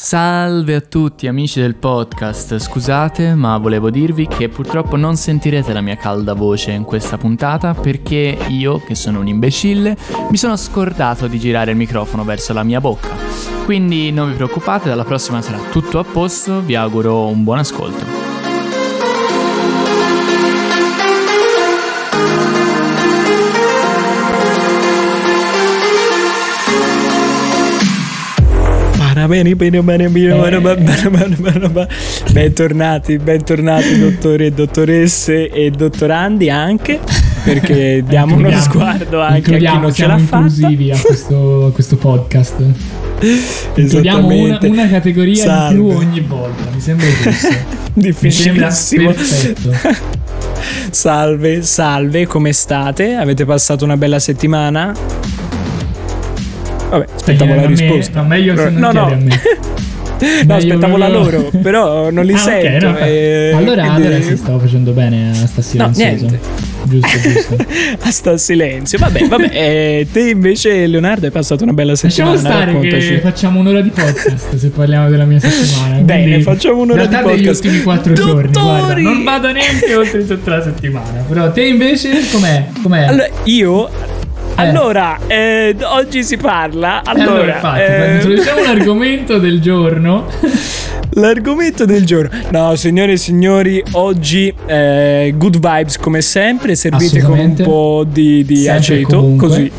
Salve a tutti amici del podcast, scusate ma volevo dirvi che purtroppo non sentirete la mia calda voce in questa puntata perché io, che sono un imbecille, mi sono scordato di girare il microfono verso la mia bocca. Quindi non vi preoccupate, dalla prossima sarà tutto a posto, vi auguro un buon ascolto. Bene, bene, bene, bene, bene, bentornati, bentornati dottori e dottoresse e dottorandi anche perché diamo uno sguardo anche a chi non ce l'ha fatta. a questo, a questo podcast. Includiamo una, una categoria Salve. in più ogni volta, mi sembra giusto. Difficilissimo. perfetto. Salve, salve, come state? Avete passato una bella settimana? Vabbè, aspettavo la risposta. Me, meglio se non no, no. no, aspettavo la loro, però non li ah, sento. Okay, no, e... allora, quindi... allora sì, stavo facendo bene a sta silenzioso. No. Giusto, giusto. a sta silenzio. Vabbè, vabbè. Eh, te invece, Leonardo, hai passato una bella settimana. Lasciamo stare Raccontaci. che facciamo un'ora di podcast se parliamo della mia settimana. Bene, facciamo un'ora di podcast. degli ultimi quattro Dottori! giorni, guarda, non vado neanche oltre tutta la settimana. Però te invece com'è? com'è? Allora, io eh. Allora, eh, oggi si parla. Allora, allora infatti, eh... introduciamo l'argomento del giorno. L'argomento del giorno. No, signore e signori, oggi eh, good vibes come sempre, servite con un po' di, di aceto, comunque. così.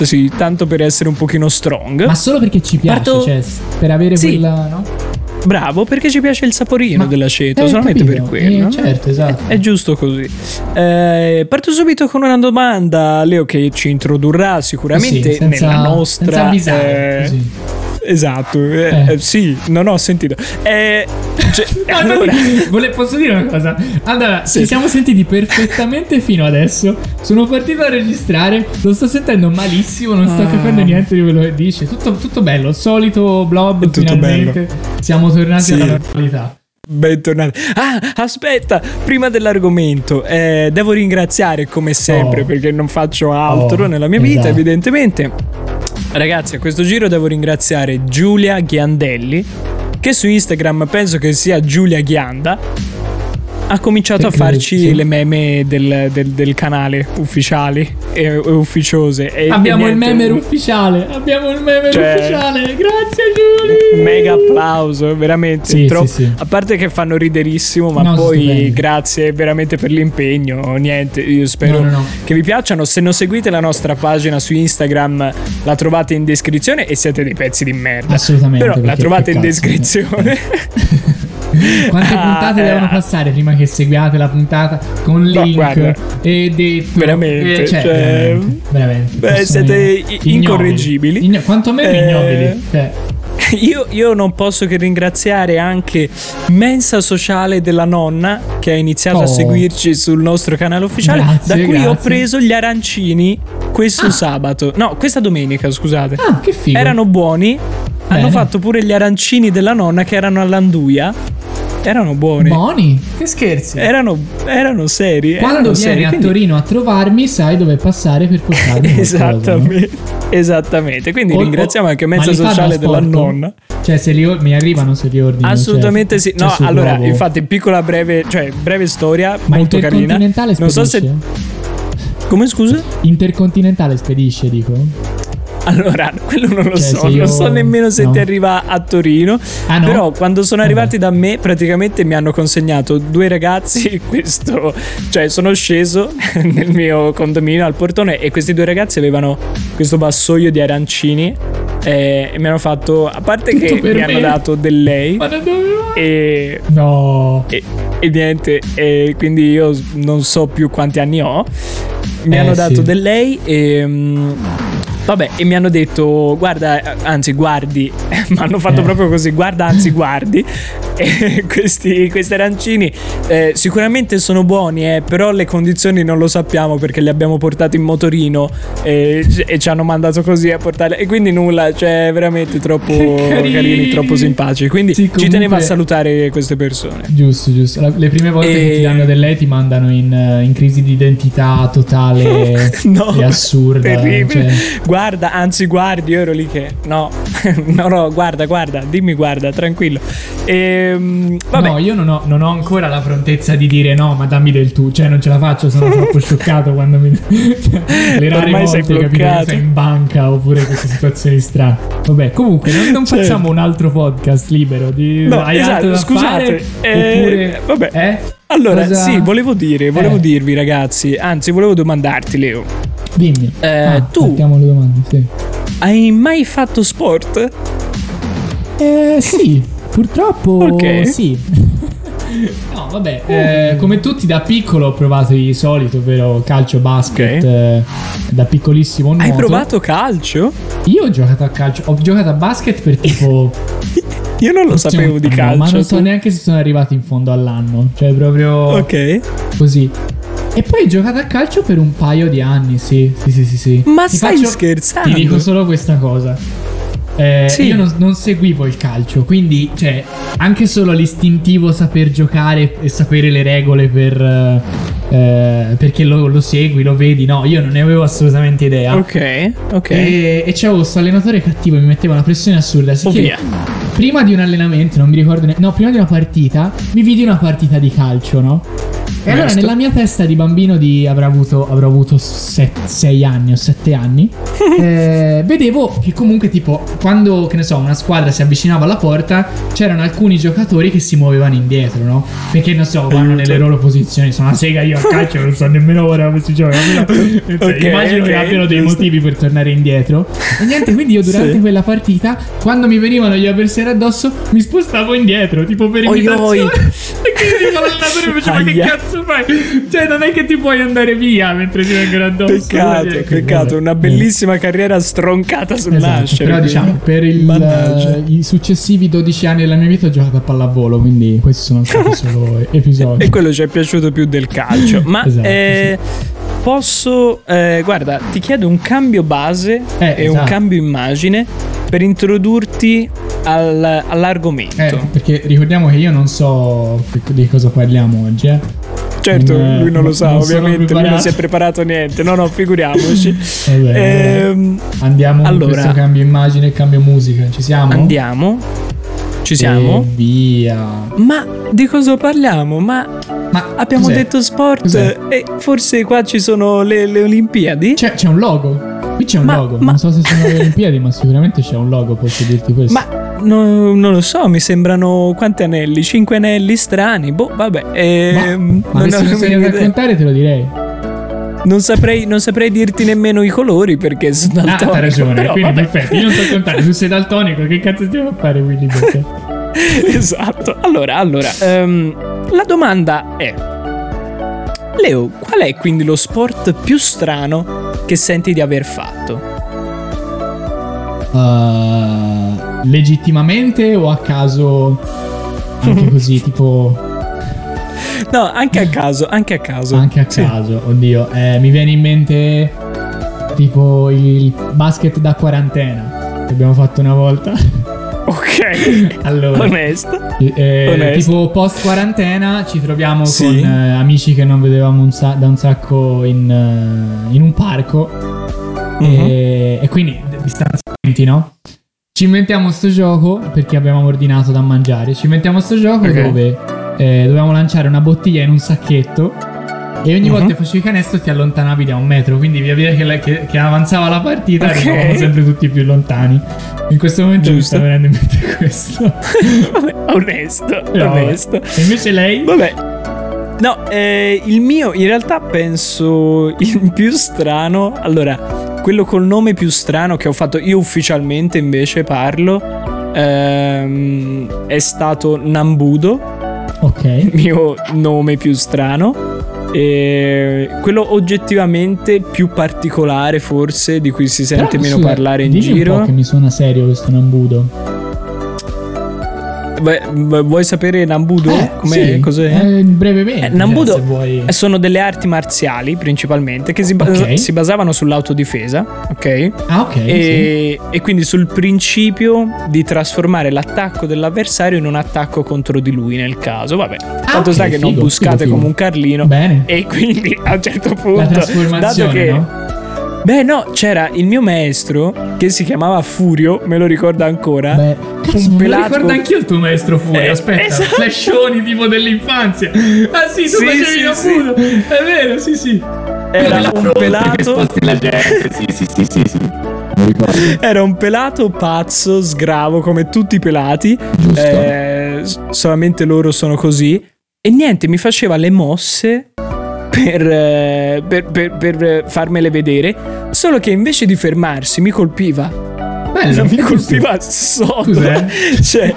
Sì, tanto per essere un pochino strong. Ma solo perché ci piace, Parto... cioè, per avere sì. quella, no? Bravo, perché ci piace il saporino Ma dell'aceto, solamente capito. per quello. Eh, certo, esatto. È, è giusto così. Eh, parto subito con una domanda, Leo, che ci introdurrà sicuramente sì, senza, nella nostra. Senza avvisare, eh, così Esatto, eh, eh. Eh, sì, non ho sentito. Eh, cioè, allora... Vole, posso dire una cosa? Allora, sì. ci siamo sentiti perfettamente fino adesso. Sono partito a registrare, lo sto sentendo malissimo, non sto ah. capendo niente di quello che dice. Tutto, tutto bello, solito blob, tutto finalmente. Bello. Siamo tornati sì. alla normalità. Bentornati. Ah, aspetta, prima dell'argomento, eh, devo ringraziare come sempre oh. perché non faccio altro oh, nella mia vita, esatto. evidentemente Ragazzi, a questo giro devo ringraziare Giulia Ghiandelli, che su Instagram penso che sia Giulia Ghianda ha cominciato Perché, a farci sì. le meme del, del, del canale ufficiali e, e ufficiose. E abbiamo il meme ufficiale. Abbiamo il meme cioè, ufficiale. Grazie, Giulia. Mega applauso, veramente. Sì, troppo, sì, a parte che fanno riderissimo, ma no, poi stupendo. grazie veramente per l'impegno. Niente, io spero no, no, che vi piacciono. Se non seguite la nostra pagina su Instagram, la trovate in descrizione e siete dei pezzi di merda. Assolutamente. Però la trovate in descrizione. Quante ah, puntate eh, devono passare prima che seguiate la puntata con link no, e detto veramente, eh, cioè, cioè, veramente, veramente beh, siete incorreggibili Igno- quantomeno eh, ignobili cioè. Io, io, non posso che ringraziare anche Mensa Sociale della nonna che ha iniziato oh. a seguirci sul nostro canale ufficiale, grazie, da cui grazie. ho preso gli arancini questo ah. sabato. No, questa domenica, scusate. Ah, che figo. Erano buoni. Bene. Hanno fatto pure gli arancini della nonna che erano all'anduia erano buoni. Buoni? Che scherzi. Erano, erano seri. Quando erano vieni seri, a quindi... Torino a trovarmi, sai dove passare per portarmi. esattamente. no? Esattamente. Quindi o, ringraziamo o, anche Mezza Sociale della nonna. Cioè, se li, mi arrivano se li ordini. Assolutamente cioè, sì. No, allora, provo. infatti, piccola breve, cioè, breve storia, Ma molto carina. Non so se. Come scusa? Intercontinentale spedisce, dico. Allora, quello non lo cioè, so, io... non so nemmeno se no. ti arriva a Torino. Ah, no? Però quando sono arrivati da me, praticamente mi hanno consegnato due ragazzi questo, cioè sono sceso nel mio condominio al portone e questi due ragazzi avevano questo vassoio di arancini e mi hanno fatto a parte Tutto che mi me. hanno dato del lei e no e, e niente e quindi io non so più quanti anni ho mi eh, hanno dato sì. del lei e um, Vabbè, e mi hanno detto, guarda, anzi guardi, mi hanno fatto eh. proprio così, guarda, anzi guardi. E questi, questi arancini eh, sicuramente sono buoni, eh, però le condizioni non lo sappiamo perché li abbiamo portati in motorino e, e ci hanno mandato così a portare. E quindi nulla, cioè veramente troppo carini. carini, troppo simpatici. Quindi sì, comunque... ci tenevo a salutare queste persone. Giusto, giusto. Le prime volte e... che ti danno del lei ti mandano in, in crisi di identità totale no, e assurda. Terribile. Cioè guarda, anzi guardi, io ero lì che no, no, no, guarda, guarda, dimmi guarda, tranquillo. Ehm, vabbè. No, io non ho, non ho, ancora la prontezza di dire no, ma dammi del tu, cioè non ce la faccio, sono troppo scioccato quando mi... Cioè, le rare Ormai volte capito sei in banca oppure queste situazioni strane. Vabbè, comunque non, non certo. facciamo un altro podcast libero di... No, Hai esatto, scusate. Eh, oppure... Vabbè. Eh? Allora, Cosa... sì, volevo dire, volevo eh. dirvi ragazzi, anzi volevo domandarti Leo. Dimmi. Eh, ah, tu... domande, sì. Hai mai fatto sport? Eh sì, purtroppo okay. sì. No, vabbè, eh, come tutti da piccolo ho provato i soliti, ovvero calcio, basket, okay. eh, da piccolissimo nuoto. Hai provato calcio? Io ho giocato a calcio, ho giocato a basket per tipo... Io non lo sapevo di calcio. Ma non so neanche se sono arrivato in fondo all'anno, cioè proprio... Ok. Così. E poi ho giocato a calcio per un paio di anni, sì, sì, sì, sì. sì. Ma ti stai faccio, scherzando? Ti dico solo questa cosa. Eh, sì. Io non, non, seguivo il calcio, quindi cioè, anche solo l'istintivo saper giocare e sapere le regole per, eh, perché lo, lo, segui, lo vedi, no, io non ne avevo assolutamente idea. Ok, ok. E, e c'avevo questo allenatore cattivo, mi metteva una pressione assurda. Oh, via. Prima di un allenamento, non mi ricordo, ne- no, prima di una partita, mi vidi una partita di calcio, no? E allora nella mia testa di bambino di avrò avuto, avrò avuto 6 anni o 7 anni, eh, vedevo che comunque tipo quando, che ne so, una squadra si avvicinava alla porta, c'erano alcuni giocatori che si muovevano indietro, no? Perché non so, vanno nelle loro posizioni, sono una sega io a calcio, non so nemmeno ora come si gioca. okay, immagino okay, che abbiano dei motivi per tornare indietro. E niente, quindi io durante sì. quella partita, quando mi venivano gli avversari addosso, mi spostavo indietro, tipo per imitazione. Oi, oi. e quindi l'allenatore mi faceva ma che cazzo fai? Cioè, non è che ti puoi andare via mentre ti vengono addosso. Peccato, eh, peccato. Una bellissima carriera stroncata sul esatto, nascere. Però, diciamo, per il, uh, i successivi 12 anni della mia vita ho giocato a pallavolo. Quindi questi sono stati solo episodi. e quello ci è piaciuto più del calcio. Ma esatto, eh, sì. posso, eh, guarda, ti chiedo un cambio base eh, e esatto. un cambio immagine per introdurti al, all'argomento. Eh, perché ricordiamo che io non so di cosa parliamo oggi, eh. Certo, eh, lui non lo sa, non ovviamente, lui non si è preparato niente. No, no, figuriamoci. Vabbè, ehm, andiamo allora, questo cambio immagine e cambio musica. Ci siamo? Andiamo. Ci siamo? E via. Ma di cosa parliamo? Ma, Ma abbiamo cos'è? detto sport cos'è? e forse qua ci sono le, le Olimpiadi? C'è, c'è un logo. Qui c'è un ma, logo. Ma... Non so se sono le Olimpiadi, ma sicuramente c'è un logo, posso dirti questo. Ma no, non lo so, mi sembrano quanti anelli? Cinque anelli strani. Boh, vabbè. Eh, ma, non se non raccontare te lo direi. Non saprei, non saprei, dirti nemmeno i colori perché sono ah, daltonico. Ah, hai ragione, però, quindi vabbè. perfetto. Io non so contare, tu sei daltonico, che cazzo stiamo a fare quindi esatto. Allora, allora, um, la domanda è Leo, qual è quindi lo sport più strano che senti di aver fatto? Uh, legittimamente o a caso? Anche così, tipo. No, anche a caso, anche a caso. Anche a caso, sì. oddio. Eh, mi viene in mente tipo il basket da quarantena che abbiamo fatto una volta. Ok. allora, onesto. Eh, onesto. Tipo post quarantena ci troviamo sì. con eh, amici che non vedevamo un sa- da un sacco in, uh, in un parco. Uh-huh. E, e, quindi distanziamenti, no? Ci inventiamo sto gioco perché abbiamo ordinato da mangiare. Ci inventiamo sto gioco okay. dove eh, dovevamo lanciare una bottiglia in un sacchetto e ogni uh-huh. volta che facevi canestro ti allontanavi da un metro. Quindi via via che, che, che avanzava la partita okay. arrivavamo sempre tutti più lontani. In questo momento Giusto. mi sta venendo in mente questo. Vabbè, onesto, no, onesto. E invece lei? Vabbè. No, eh, il mio in realtà penso il più strano. Allora, quello col nome più strano che ho fatto io ufficialmente invece parlo ehm, è stato Nambudo. Ok. Il mio nome più strano. E quello oggettivamente più particolare, forse, di cui si sente Però, meno scusa, parlare in giro. Un po' che mi suona serio questo Nambudo. Vuoi sapere Nambudo? Eh? Sì, Cos'è? Eh, brevemente. Eh, Nambudo cioè, sono delle arti marziali principalmente che si, okay. si basavano sull'autodifesa, ok? Ah, ok. E, sì. e, quindi sul principio di trasformare l'attacco dell'avversario in un attacco contro di lui nel caso. Vabbè, ah, tanto okay, sta che figo, non buscate figo, figo. come un Carlino. Bene. E quindi a un certo punto, dato che... No? Beh, no, c'era il mio maestro che si chiamava Furio, me lo ricorda ancora. Beh, cazzo, me lo ricordo anch'io il tuo maestro Furio. Eh, Aspetta, esatto. flashoni tipo dell'infanzia. Ah, sì, tu sì, facevi sì, sì. È vero, sì, sì. Era un pelato. Sì, sì, sì, sì, sì. Era un pelato pazzo, sgravo come tutti i pelati. Giusto. Eh, solamente loro sono così. E niente, mi faceva le mosse per, eh, per, per, per farmele vedere. Solo che invece di fermarsi mi colpiva. Bello, mi colpiva sotto. Cioè,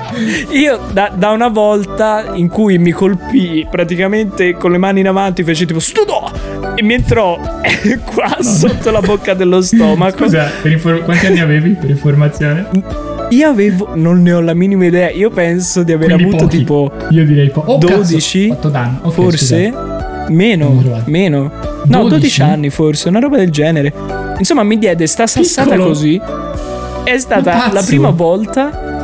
io da, da, una volta in cui mi colpì praticamente con le mani in avanti, fece tipo studo e mi entrò qua no. sotto la bocca dello stomaco. Scusa, infor- quanti anni avevi per informazione? Io avevo, non ne ho la minima idea. Io penso di aver Quindi avuto pochi. tipo Io direi po- oh, 12, cazzo, okay, forse scusa. Meno, meno. No, 12? 12 anni forse, una roba del genere. Insomma, mi diede sta sassata Piccolo. così è stata la prima volta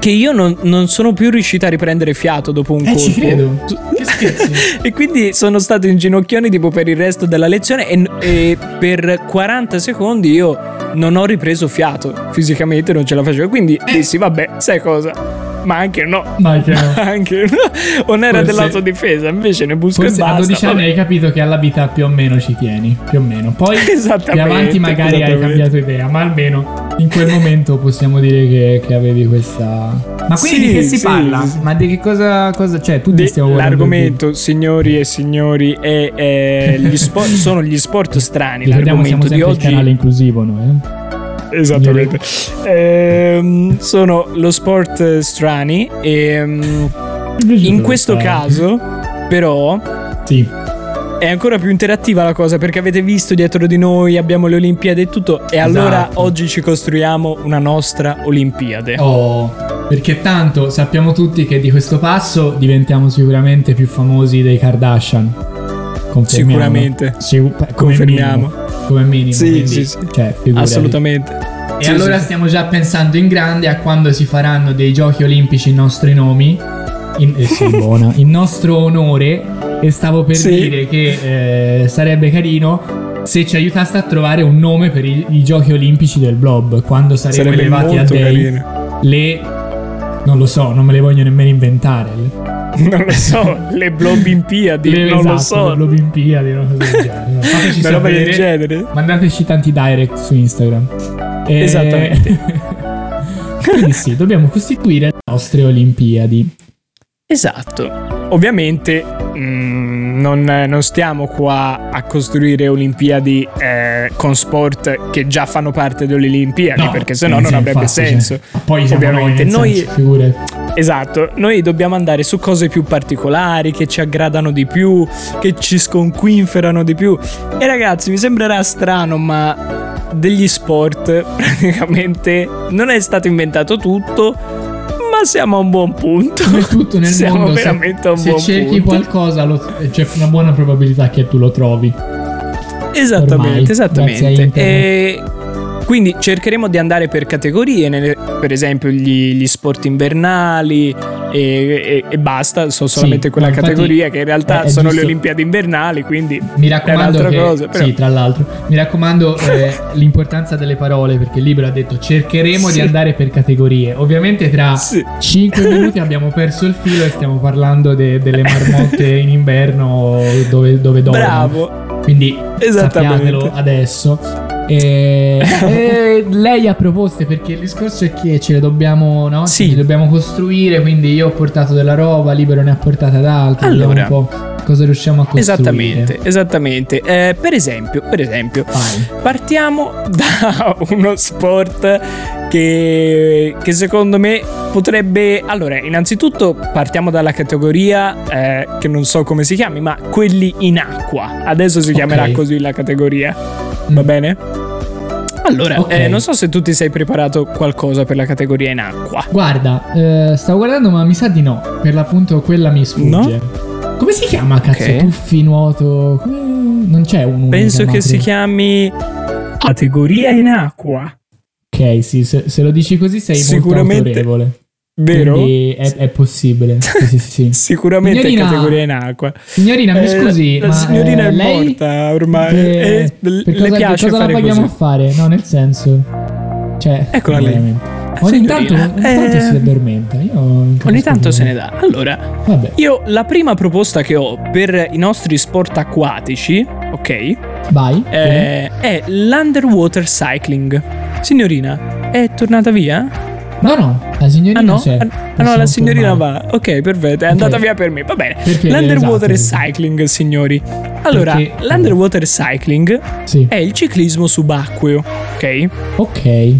che io non, non, sono più riuscito a riprendere fiato dopo un eh, colpo. Ci credo. Che scherzi. e quindi sono stato in ginocchioni tipo per il resto della lezione e, e, per 40 secondi io non ho ripreso fiato. Fisicamente non ce la facevo. Quindi eh. dissi, vabbè, sai cosa? Ma anche no. Ma anche no. anche no. O non era dell'autodifesa, invece ne busco Forse e basta. a 12 anni hai capito che alla vita più o meno ci tieni, più o meno. Poi più avanti magari hai cambiato idea, ma almeno in quel momento possiamo dire che, che avevi questa... Ma quindi sì, di che si sì, parla? Sì. Ma di che cosa... cosa cioè, tutti di, stiamo guardando... L'argomento, qui. signori e signori, è, è gli sport, sono gli sport strani. Ricordiamo siamo sempre di oggi... il canale inclusivo noi, eh? esattamente. Ehm, sono lo sport strani e ehm, in questo caso però sì. è ancora più interattiva la cosa perché avete visto dietro di noi abbiamo le Olimpiadi e tutto e esatto. allora oggi ci costruiamo una nostra Olimpiade. Oh, perché tanto sappiamo tutti che di questo passo diventiamo sicuramente più famosi dei Kardashian. Sicuramente. Sic- Confermiamo. Come minimo. Sì, quindi, sì, sì. Cioè, Assolutamente. E sì, allora sì. stiamo già pensando in grande a quando si faranno dei giochi olimpici in nostri nomi. In, eh, sì, buona, in nostro onore. E stavo per dire che eh, sarebbe carino se ci aiutaste a trovare un nome per i, i giochi olimpici del blob. Quando saremo sarebbe elevati a dei. Le. Non lo so, non me le voglio nemmeno inventare. non lo so, le Blobimpiadi, le, non esatto, lo so. Le Blobimpiadi, del genere. Fateci Una roba del genere. Mandateci tanti direct su Instagram. E... Esattamente. Quindi sì, dobbiamo costituire le nostre Olimpiadi. Esatto. Ovviamente mh, mm, non, non, stiamo qua a costruire Olimpiadi eh, con sport che già fanno parte delle Olimpiadi, no, perché sennò non avrebbe infatti, senso. Cioè, poi ovviamente noi, senso, esatto, noi dobbiamo andare su cose più particolari, che ci aggradano di più, che ci sconquinferano di più. E ragazzi, mi sembrerà strano, ma degli sport praticamente non è stato inventato tutto ma siamo a un buon punto. Come tutto nel siamo mondo, veramente se, a un se buon cerchi qualcosa, lo, c'è una buona probabilità che tu lo trovi. Esattamente, Ormai, esattamente. E quindi cercheremo di andare per categorie, per esempio gli, gli sport invernali, e, e, e basta, so solamente sì, quella categoria che in realtà è, è sono giusto. le Olimpiadi invernali, quindi mi raccomando che, cosa, però. Sì, tra l'altro, mi raccomando eh, l'importanza delle parole perché il libro ha detto cercheremo sì. di andare per categorie. Ovviamente tra sì. 5 minuti abbiamo perso il filo e stiamo parlando de, delle marmotte in inverno dove, dove dormono. Bravo. Quindi sappiatelo adesso. E, e, lei ha proposte perché il discorso è che ce le dobbiamo, no? Sì. Le dobbiamo costruire. Quindi io ho portato della roba, Libero ne ha portata d'altra. Allora, un po' cosa riusciamo a costruire. Esattamente, esattamente. Eh, per esempio, per esempio partiamo da uno sport che, che, secondo me potrebbe... Allora, innanzitutto partiamo dalla categoria eh, che non so come si chiami, ma quelli in acqua. Adesso si chiamerà okay. così la categoria. Va bene? Allora, okay. eh, non so se tu ti sei preparato qualcosa per la categoria in acqua. Guarda, eh, stavo guardando, ma mi sa di no. Per l'appunto, quella mi sfugge. No? Come si chiama, cazzo? Okay. Tuffi, nuoto? Non c'è un. Penso che si chiami categoria in acqua. Ok, sì, se, se lo dici così sei Sicuramente... molto autorevole. Vero? Quindi è, è possibile. Sì, sì, sì. Sicuramente Signorina- è categoria in acqua. Signorina, mi Eh, scusi, la ma signorina eh, è lei morta ormai. che- e per le cosa, piace cosa fare la paghiamo così. a fare? No, nel senso, cioè, Eccola lì. veramente. Ogni tanto, ogni tanto eh, si addormenta. Ogni tanto se ne dà. Allora, Vabbè, io la prima proposta che ho per i nostri sport acquatici, ok, vai. eh, è l'underwater cycling. Signorina, è tornata via? No, no, la signorina Ah no? c'è. Ah, no, la signorina va. Ok, perfetto, è Ok. andata via per me. Va bene. Perché- L'underwater esatto, cycling, signori. Allora, Perché- l'underwater cycling Sì. è il ciclismo subacqueo, ok? Ok.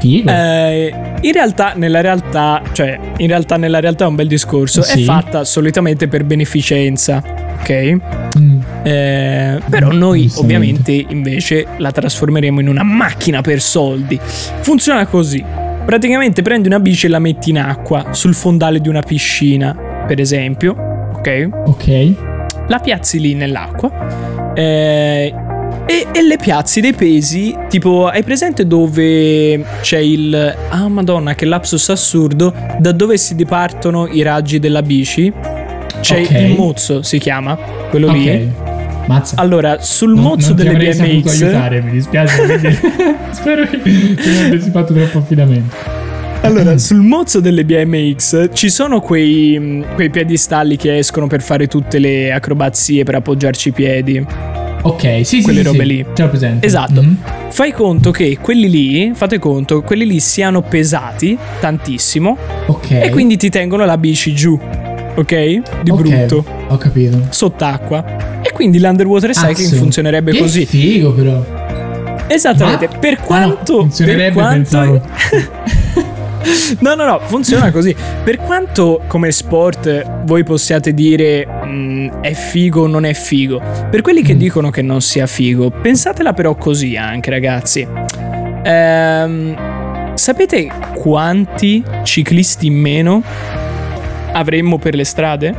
Figo. Eh, in realtà, nella realtà, cioè, in realtà, nella realtà è un bel discorso. È Sì. fatta solitamente per beneficenza, ok? Mm. Eh, però noi, Giustamente. ovviamente, invece la trasformeremo in una macchina per soldi. Funziona così: praticamente prendi una bici e la metti in acqua sul fondale di una piscina, per esempio, ok? Ok. la piazzi lì nell'acqua eh, e, e le piazzi dei pesi, tipo, hai presente dove c'è il... Ah madonna, che lapsus assurdo, da dove si dipartono i raggi della bici? C'è Ok. il mozzo, si chiama, quello lì. Mazza. Allora, sul Non- mozzo non delle avrei saputo BMX... aiutare, mi dispiace. Spero che non avessi fatto troppo affidamento. Allora, sul mozzo delle BMX ci sono quei, quei piedistalli che escono per fare tutte le acrobazie, per appoggiarci i piedi. Ok, sì, sì. Quelle sì, robe sì. lì. Ce l'ho presente. Esatto. Mhm. Fai conto che quelli lì, fate conto, quelli lì siano pesati tantissimo Ok. e quindi ti tengono la bici giù, ok? Di Ok, brutto, Ho capito. sott'acqua. E quindi l'underwater cycling Cazzo. funzionerebbe Che così. figo, però. Esattamente. Ma- Per Ah, no, quanto... per funzionerebbe, quanto... pensavo. No, no, no, funziona così. Per quanto come sport voi possiate dire "Mm, è figo o non è figo, per quelli che Mm. dicono che non sia figo, pensatela però così anche, ragazzi. Ehm, sapete quanti ciclisti in meno avremmo per le strade?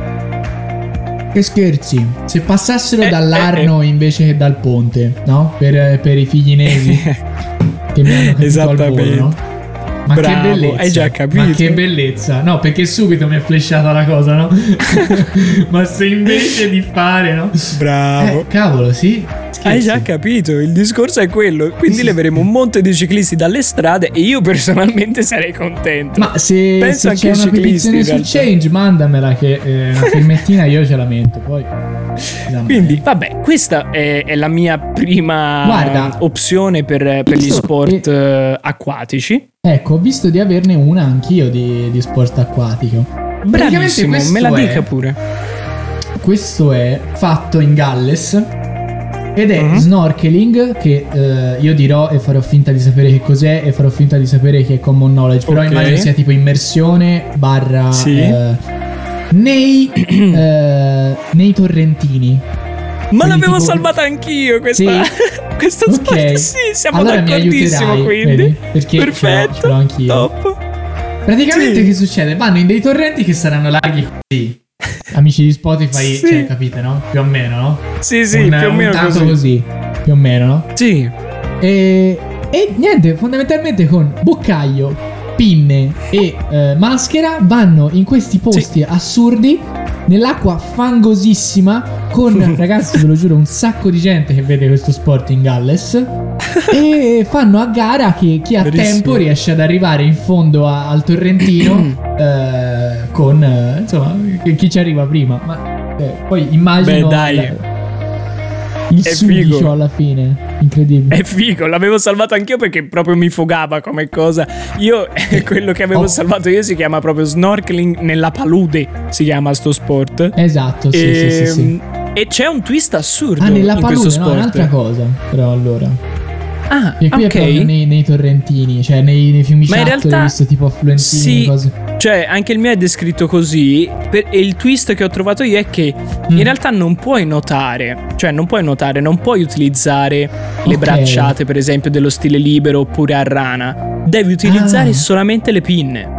Che scherzi. Se passassero Eh, dall'Arno invece che dal ponte, no? Per, per i figli nesi che mi hanno Esattamente. volo, no? Ma Bravo, che bellezza. hai già capito. Ma che bellezza. No, perché subito mi è flashata la cosa, no? Ma se invece di fare, no? Bravo. Eh, cavolo, sì. Hai Scherzi. già capito, il discorso è quello. Quindi leveremo un monte di ciclisti dalle strade e io personalmente sarei contento. Ma se, Penso se anche c'è una petizione su. Change, mandamela che eh, una firmettina io ce la metto. Poi. Quindi, vabbè, questa è, è la mia prima Guarda. opzione per, per gli sport eh, acquatici. Ecco, ho visto di averne una anch'io di, di sport acquatico. Bravissimo, me la è- dica pure. Questo è fatto in Galles ed è Mhm. snorkeling che eh, io dirò e farò finta di sapere che cos'è e farò finta di sapere che è common knowledge, però Ok. immagino sia tipo immersione barra Sì. eh, nei, eh, nei torrentini. Ma Quindi l'avevo tipo- salvata anch'io questa, Sì. questo Ok. sport. Sì, siamo Allora d'accordissimo aiuterai, quindi. vedi? Perché ce l'ho- Perfetto. ce l'ho anch'io. Top. Praticamente Sì. che succede? Vanno in dei torrenti che saranno larghi così. Amici di Spotify, Sì. cioè, capite, no? Più o meno, no? Sì, sì, Un- più o meno così. così. Più o meno, no? Sì. E, e niente, fondamentalmente con boccaglio, pinne e eh, maschera vanno in questi posti assurdi nell'acqua fangosissima con ragazzi ve lo giuro un sacco di gente che vede questo sport in Galles e fanno a gara che chi ha Verissimo. tempo riesce ad arrivare in fondo a- al torrentino eh, con eh, insomma chi ci arriva prima ma eh, poi immagino Beh, dai. la- il È sudicio figo. alla fine incredibile È figo, l'avevo salvato anch'io perché proprio mi fogava come cosa. Io, quello che avevo Oh. salvato io si chiama proprio snorkeling nella palude, si chiama sto sport. Esatto, sì, sì, sì, sì. E c'è un twist assurdo Ah, nella in palude, questo no, sport. è un'altra cosa. Però allora. Ah, E qui ok. è proprio nei, nei torrentini, cioè nei, nei fiumiciattoli, Ma in realtà- visto tipo affluentini, Sì. cose. Cioè, anche il mio è descritto così. per- e il twist che ho trovato io è che Mm. in realtà non puoi notare. Cioè, non puoi notare, non puoi utilizzare le Ok. bracciate, per esempio, dello stile libero oppure a rana. Devi utilizzare Ah. solamente le pinne.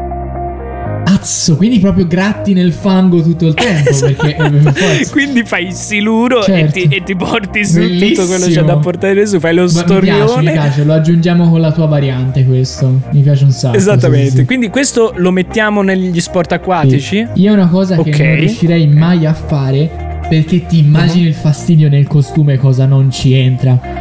Azzo, quindi proprio gratti nel fango tutto il tempo. Esatto. Perché, quindi fai il siluro Certo. e, ti, e ti porti su Bellissimo. tutto quello che c'è da portare su, fai lo Ma mi piace, mi storione. piace, lo aggiungiamo con la tua variante questo. Mi piace un sacco. Esattamente, sì, sì, sì. quindi questo lo mettiamo negli sport acquatici? Io è una cosa Ok. che non riuscirei mai a fare perché ti immagini il fastidio nel costume cosa non ci entra.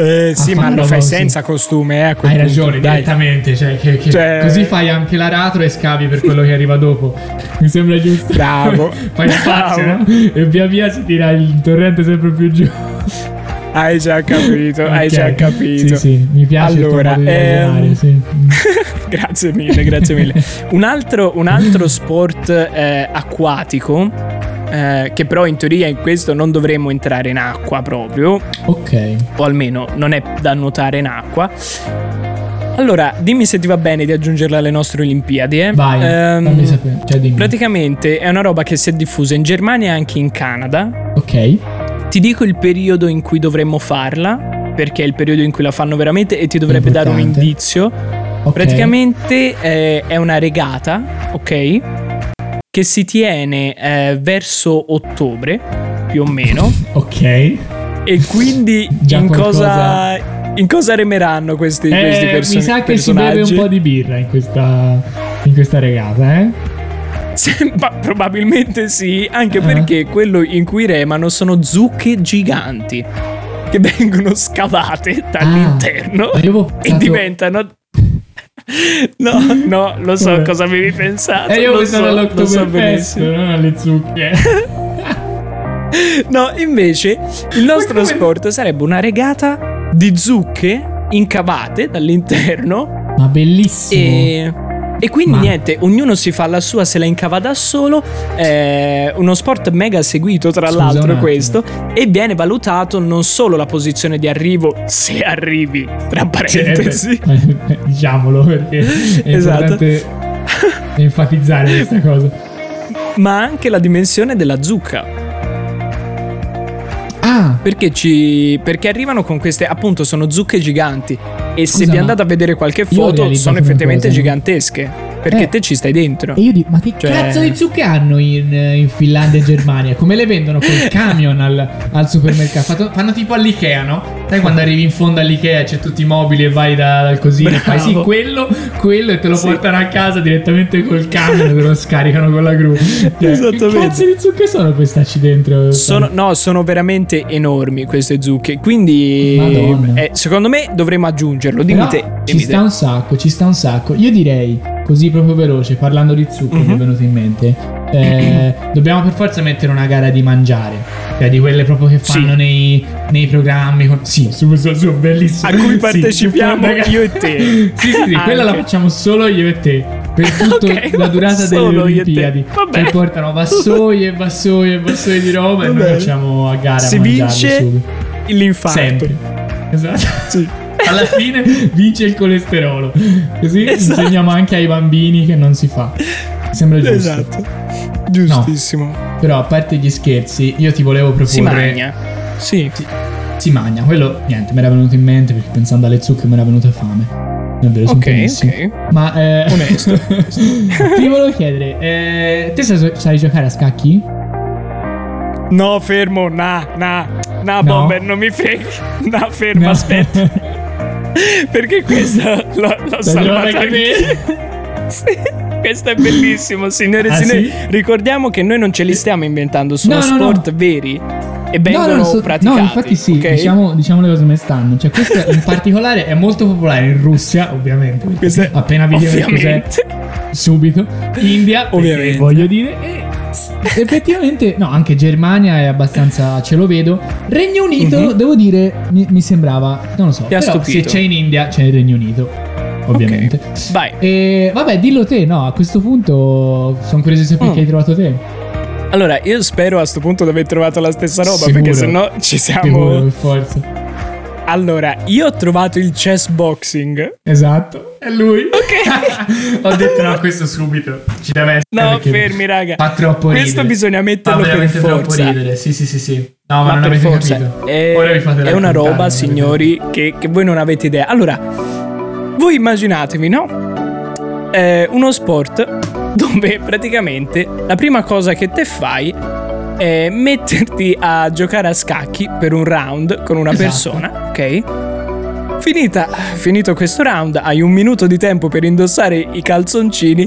Eh, sì, ma lo fai senza costume, eh, Hai punto, ragione, dai. direttamente. Cioè, che- che- Cioè- Così fai anche l'aratro e scavi per quello che arriva dopo. Mi sembra giusto. Bravo. fai spazio, Bravo. no? E via via si tira il torrente sempre più giù. Hai già capito, hai Ok. già capito. Sì, sì, mi piace Allora, ehm, sì. grazie mille, grazie mille. Un altro, un altro sport eh, acquatico, eh, che però in teoria in questo non dovremmo entrare in acqua proprio, Ok. o almeno non è da nuotare in acqua. Allora, dimmi se ti va bene di aggiungerla alle nostre Olimpiadi. Eh. Vai, Ehm, fammi sapere. Cioè, dimmi. Praticamente è una roba che si è diffusa in Germania e anche in Canada. Ok. Ti dico il periodo in cui dovremmo farla, perché è il periodo in cui la fanno veramente e ti dovrebbe dare un Importante. indizio. ok. Praticamente eh, è una regata, ok? Che si tiene eh, verso ottobre, più o meno. Ok. e quindi in cosa. In cosa remeranno questi, questi Eh, perso- mi sa che si beve un po' di birra in questa, in questa regata, eh? Ma probabilmente sì, anche Ah. perché quello in cui remano sono zucche giganti che vengono scavate dall'interno Ah, e diventano. No, no, lo so Vabbè. cosa avevi pensato. E io ho lo pensato so, lo so benissimo. non alle zucche. No, invece il nostro sport sarebbe una regata di zucche incavate dall'interno Ma bellissimo. e. E quindi Ma- niente, ognuno si fa la sua, se la incava da solo. È uno sport mega seguito, tra Scusa l'altro, questo. E viene valutato non solo la posizione di arrivo, se arrivi, tra parentesi. Cioè, eh, diciamolo perché è Esatto. importante enfatizzare questa cosa. ma anche la dimensione della zucca. Ah, Perché, ci, perché arrivano con queste, appunto, sono zucche giganti. E se Scusa, vi ma andate a vedere qualche foto, sono effettivamente cosa. gigantesche. Perché Eh. te ci stai dentro. e io dico, ma che Cioè- cazzo di zucche hanno in, in Finlandia e Germania? Come le vendono col camion al, al supermercato? Fanno tipo all'Ikea, no? Sai quando arrivi in fondo all'Ikea c'è tutti i mobili e vai da- dal cosino fai sì, quello, quello e te lo Sì. portano a casa direttamente col camion e te lo scaricano con la gru. Cioè, Esattamente. Che cazzo di zucche sono quest'acci dentro? Sono, no, sono veramente enormi queste zucche. Quindi, eh, secondo me dovremmo aggiungerlo. Dimmi Però te. ci dimmi sta te. un sacco, ci sta un sacco. Io direi, così proprio veloce, parlando di zucche Mhm. mi è venuto in mente, eh, dobbiamo per forza mettere una gara di mangiare. Cioè di quelle proprio che Sì. fanno nei, nei programmi. con- Sì, su, su, su, bellissimo. A cui Sì, partecipiamo su- io e te. sì, sì, sì, quella la facciamo solo io e te. Per tutta Ok, la durata delle e. Olimpiadi. Vabbè. Cioè portano vassoi e vassoi e vassoi di roba e Va noi facciamo a gara Si vince subito. L'infarto. Sempre. Esatto. Sì. Alla fine vince il colesterolo. Così Esatto. insegniamo anche ai bambini che non si fa. Sembra giusto. Esatto. Giustissimo. Però a parte gli scherzi, io ti volevo proporre. Si magna. Sì. Si magna. Quello, niente, mi era venuto in mente perché pensando alle zucche mi era venuta fame. È vero, sono Ok, ok. Ma eh, Onesto. ti volevo chiedere, eh, te sai, sai giocare a scacchi? No, fermo, na, na, na, No. bomber, non mi freghi. No, fermo, No. aspetta. Perché questa l'ho, l'ho salvata Sì, questo è bellissimo, signore e Ah, signori. sì? Ricordiamo che noi non ce li stiamo inventando, sono No, no, no. sport veri e vengono no, so- praticati. no, infatti sì, ok? diciamo, diciamo le cose come stanno. Cioè, questo in particolare è molto popolare in Russia, ovviamente. è- appena vedi che cos'è, subito. India, Ovviamente. voglio dire. E effettivamente, no, anche Germania è abbastanza. Ce lo vedo. Regno Unito, Mhm. devo dire, mi, mi sembrava. Non lo so. Però se c'è in India, c'è il Regno Unito. Ovviamente. Ok, Vai. E vabbè, dillo te, no, a questo punto sono curioso di sapere Mm. che hai trovato te. Allora, io spero a sto punto di aver trovato la stessa roba, Sicuro. perché sennò ci Sicuro, siamo. per forza. Allora, io ho trovato il chess boxing. Esatto, è lui. Ok. Ho detto no, questo subito. Ci deve essere. No, fermi, raga. Fa troppo ridere. Questo bisogna Fa metterlo per veramente troppo forza. ridere. Sì, sì, sì, sì. No, ma, Ma non per avete forza capito. è, Ora vi fate è una roba, signori, che, che voi non avete idea. Allora, voi immaginatevi, no? è uno sport dove praticamente la prima cosa che te fai è metterti a giocare a scacchi per un round con una Esatto. persona, ok? Finita, finito questo round, hai un minuto di tempo per indossare i calzoncini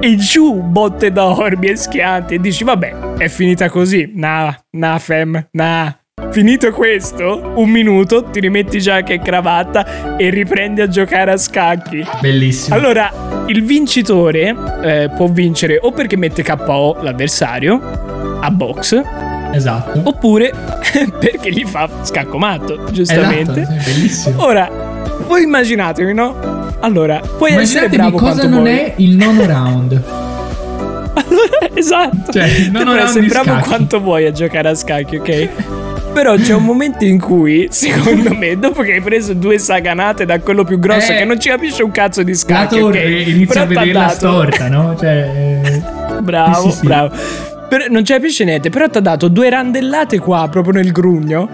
e giù botte da orbi e schianti e dici vabbè, è finita così. Nah, nah fem, nah. Finito questo, un minuto, ti rimetti giacca e cravatta e riprendi a giocare a scacchi. Bellissimo. Allora, il vincitore eh, può vincere o perché mette KO l'avversario a box, esatto. oppure perché gli fa scacco matto, giustamente. Esatto, sì, bellissimo. Ora, voi immaginatevi, no? Allora, puoi essere Immaginatevi bravo cosa non vuoi. è il nono round. Allora, esatto. Cioè, il puoi essere bravo scacchi. quanto vuoi a giocare a scacchi, ok? Però c'è un momento in cui, secondo me, dopo che hai preso due saganate da quello più grosso Eh, che non ci capisce un cazzo di La scacchi, torre ok? inizia a vederla dato- storta, no? Cioè, eh, Bravo, Sì, sì, bravo. Per- non ci capisce niente, però ti ha dato due randellate qua, proprio nel grugno.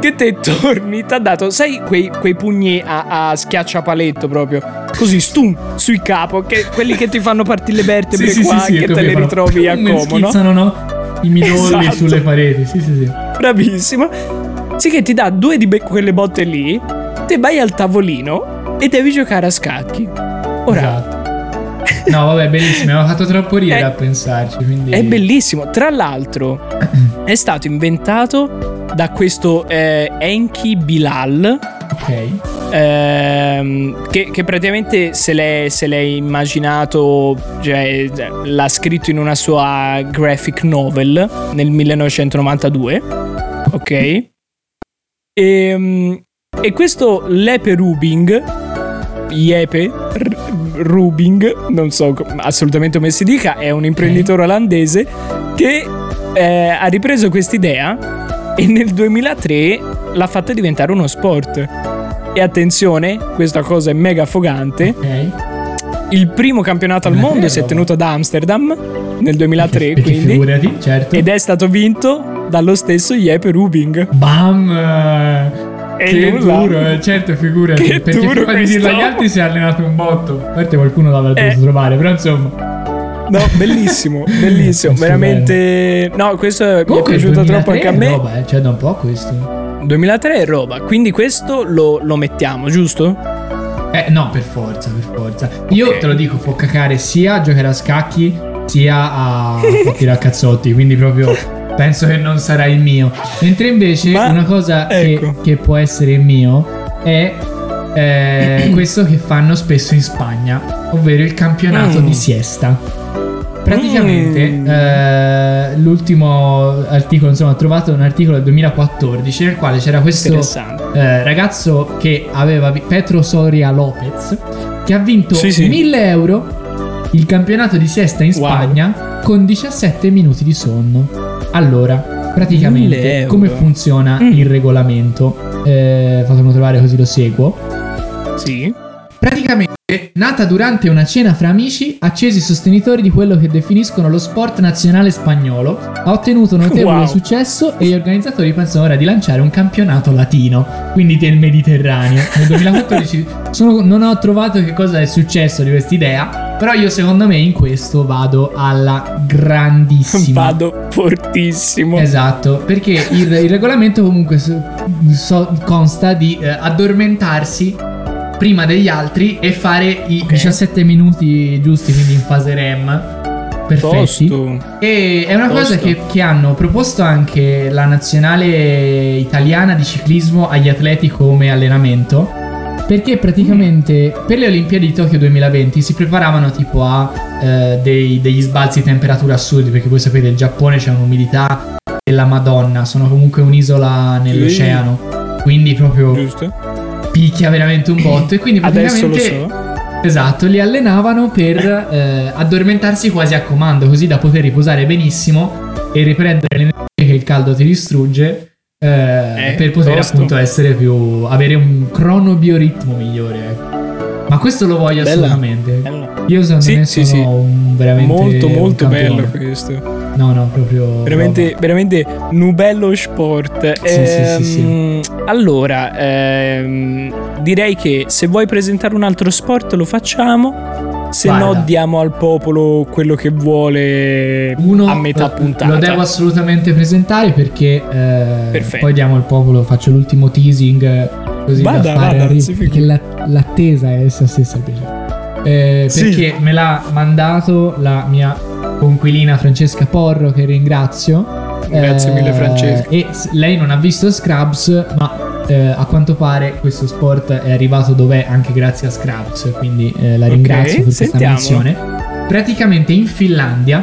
Che te torni, ti ha dato, sai, quei, quei pugni a, a schiacciapaletto proprio. Così, stum, sui capo, che, quelli che ti fanno partire le vertebre sì, qua, sì, sì, che te le ritrovi a pum, como, no? schizzano, no? I midolli Esatto. sulle pareti. Sì, sì, sì. Bravissimo. Sì che ti dà due di be- quelle botte lì, te vai al tavolino e devi giocare a scacchi. Ora, Esatto. No, vabbè, bellissimo. Mi ha fatto troppo ridere È- a pensarci. Quindi... È bellissimo. Tra l'altro, è stato inventato da questo eh, Enki Bilal. Ok. ehm, che, che praticamente se l'è, se l'è immaginato, cioè l'ha scritto in una sua graphic novel nel 1992. Ok. E, e questo Lepe Rubing, Jepe Rubing, non so assolutamente come si dica, è un imprenditore olandese che eh, ha ripreso quest'idea e nel 2003 l'ha fatta diventare uno sport. E attenzione, questa cosa è mega affogante. Ok. Il primo campionato al Eh, mondo si è tenuto ad Amsterdam nel 2003, Perché quindi. figurati, certo. Ed è stato vinto dallo stesso Jeppe Rubing. Bam! eh, E che nulla. duro, eh, certo, figurati. Che perché duro prima di dirlo agli questo. altri si è allenato un botto. A parte qualcuno l'avrebbe Eh. dovuto trovare, però insomma. No, bellissimo, bellissimo. Questo veramente. No, questo mi è Comunque piaciuto 2003 troppo anche a me. roba, eh, cioè da un po' questo. 2003 è roba, quindi questo lo, lo mettiamo, giusto? Eh, no, per forza, per forza. Io te lo dico, può cacare sia a giocare a scacchi, sia a, a tirare a cazzotti. Quindi proprio penso che non sarà il mio. Mentre invece Ma- una cosa ecco. che, che può essere il mio è eh, questo che fanno spesso in Spagna, ovvero il campionato Mm. di siesta. Praticamente Mm. eh, l'ultimo articolo, insomma, ho trovato un articolo del 2014 nel quale c'era questo eh, ragazzo che aveva Petro Soria Lopez che ha vinto Sì, sì. 1000 euro il campionato di siesta in Wow. Spagna con 17 minuti di sonno. Allora, 1000 praticamente come funziona Mm. il regolamento? Eh, fatemelo trovare così lo seguo. Sì. Praticamente, nata durante una cena fra amici, accesi sostenitori di quello che definiscono lo sport nazionale spagnolo, ha ottenuto notevole Wow. successo e gli organizzatori pensano ora di lanciare un campionato latino, quindi del Mediterraneo. Nel 2014 sono- non ho trovato che cosa è successo di questa idea, però io secondo me in questo vado alla grandissima. Vado fortissimo. Esatto, perché il, il regolamento comunque so- so- consta di eh, addormentarsi prima degli altri e fare i 17 minuti giusti, quindi in fase REM. Perfetti. Tosto. E è una cosa Tosto. che, che hanno proposto anche la nazionale italiana di ciclismo agli atleti come allenamento. Perché praticamente per le Olimpiadi di Tokyo 2020 si preparavano tipo a eh, dei- degli sbalzi di temperatura assurdi. Perché voi sapete, il Giappone c'è un'umidità della Madonna, sono comunque un'isola nell'oceano. Quindi proprio Giusto? Picchia veramente un botto. E quindi Adesso lo praticamente so. Esatto, li allenavano per eh, addormentarsi quasi a comando, così da poter riposare benissimo e riprendere l'energia che il caldo ti distrugge. eh, Eh, per poter tosto. appunto essere più. avere un cronobioritmo migliore. ecco. Ma questo lo voglio Bella. assolutamente. Bello. Io secondo Sì, sì, sono sì. un veramente. Molto, un molto campione. bello questo. No, no, proprio. Veramente, veramente un bello sport. Sì, sì, sì, sì. Ehm, Allora, ehm, direi che se vuoi presentare un altro sport lo facciamo. Se Guarda. no diamo al popolo quello che vuole Uno, a metà puntata. Lo devo assolutamente presentare perché eh, poi diamo al popolo, faccio l'ultimo teasing così vada, da fare vada, arri- perché la, l'attesa è essa stessa. Eh, perché sì. me l'ha mandato la mia conquilina Francesca Porro che ringrazio. Grazie eh, mille Francesca. E lei non ha visto Scrubs, ma eh, a quanto pare questo sport è arrivato dov'è anche grazie a Scraps, quindi eh, la ringrazio okay, per sentiamo. questa menzione. Praticamente in Finlandia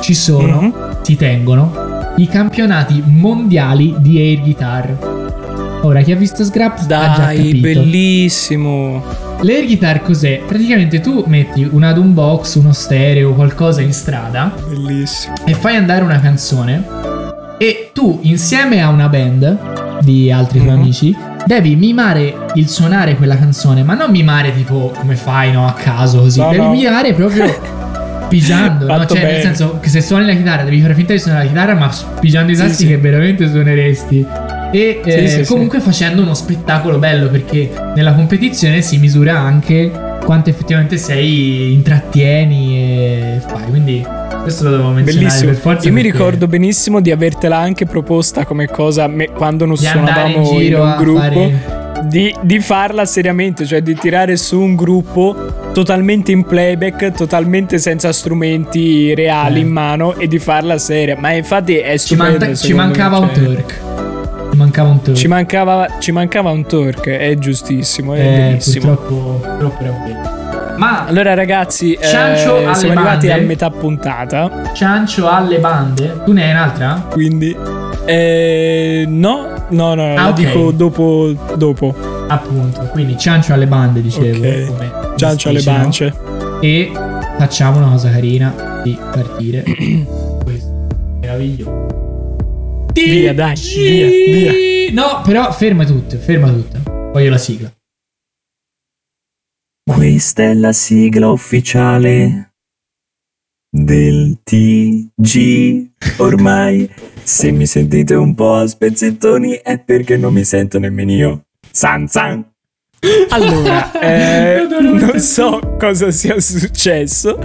ci sono, mm-hmm. si tengono, i campionati mondiali di air guitar. Ora, chi ha visto Scraps Dai, ha già capito. bellissimo. L'air guitar cos'è? Praticamente tu metti un ad un box, uno stereo, qualcosa in strada. Bellissimo. E fai andare una canzone. E tu, insieme a una band, di altri tuoi mm-hmm. amici, devi mimare il suonare quella canzone, ma non mimare tipo come fai, no, a caso così. No, devi no. mimare proprio pigiando, no? Cioè, bene. nel senso che se suoni la chitarra devi fare finta di suonare la chitarra, ma pigiando i tasti sì, che veramente suoneresti. E eh, sì, comunque facendo uno spettacolo bello perché nella competizione si misura anche quanto effettivamente sei intrattieni e fai. Quindi questo lo devo menzionare Bellissimo. per forza. Io mi ricordo benissimo di avertela anche proposta come cosa me, quando non suonavamo in, in un gruppo. Fare... Di, di, farla seriamente, cioè di tirare su un gruppo totalmente in playback, totalmente senza strumenti reali eh. in mano e di farla seria. Ma infatti è stupendo. Ci, ci mancava me, cioè... un Turk. Ci mancava un Turk. Ci mancava, ci mancava un Turk, è giustissimo. È eh, bellissimo. Purtroppo, purtroppo era bello. Ma allora, ragazzi, eh, siamo arrivati a metà puntata. Ciancio alle bande. Tu ne hai un'altra? Quindi, eh, no, no, no, ah, la okay. dico dopo, dopo. Appunto, quindi ciancio alle bande, dicevo. Okay. Ciancio alle bance. E facciamo una cosa carina di partire. Questo meraviglioso. Via, dai, via, via. No, però ferma tutto, ferma tutto. Voglio la sigla. Questa è la sigla ufficiale del TG. Ormai, se mi sentite un po' a spezzettoni è perché non mi sento nemmeno io. San san! Allora, eh, non so cosa sia successo.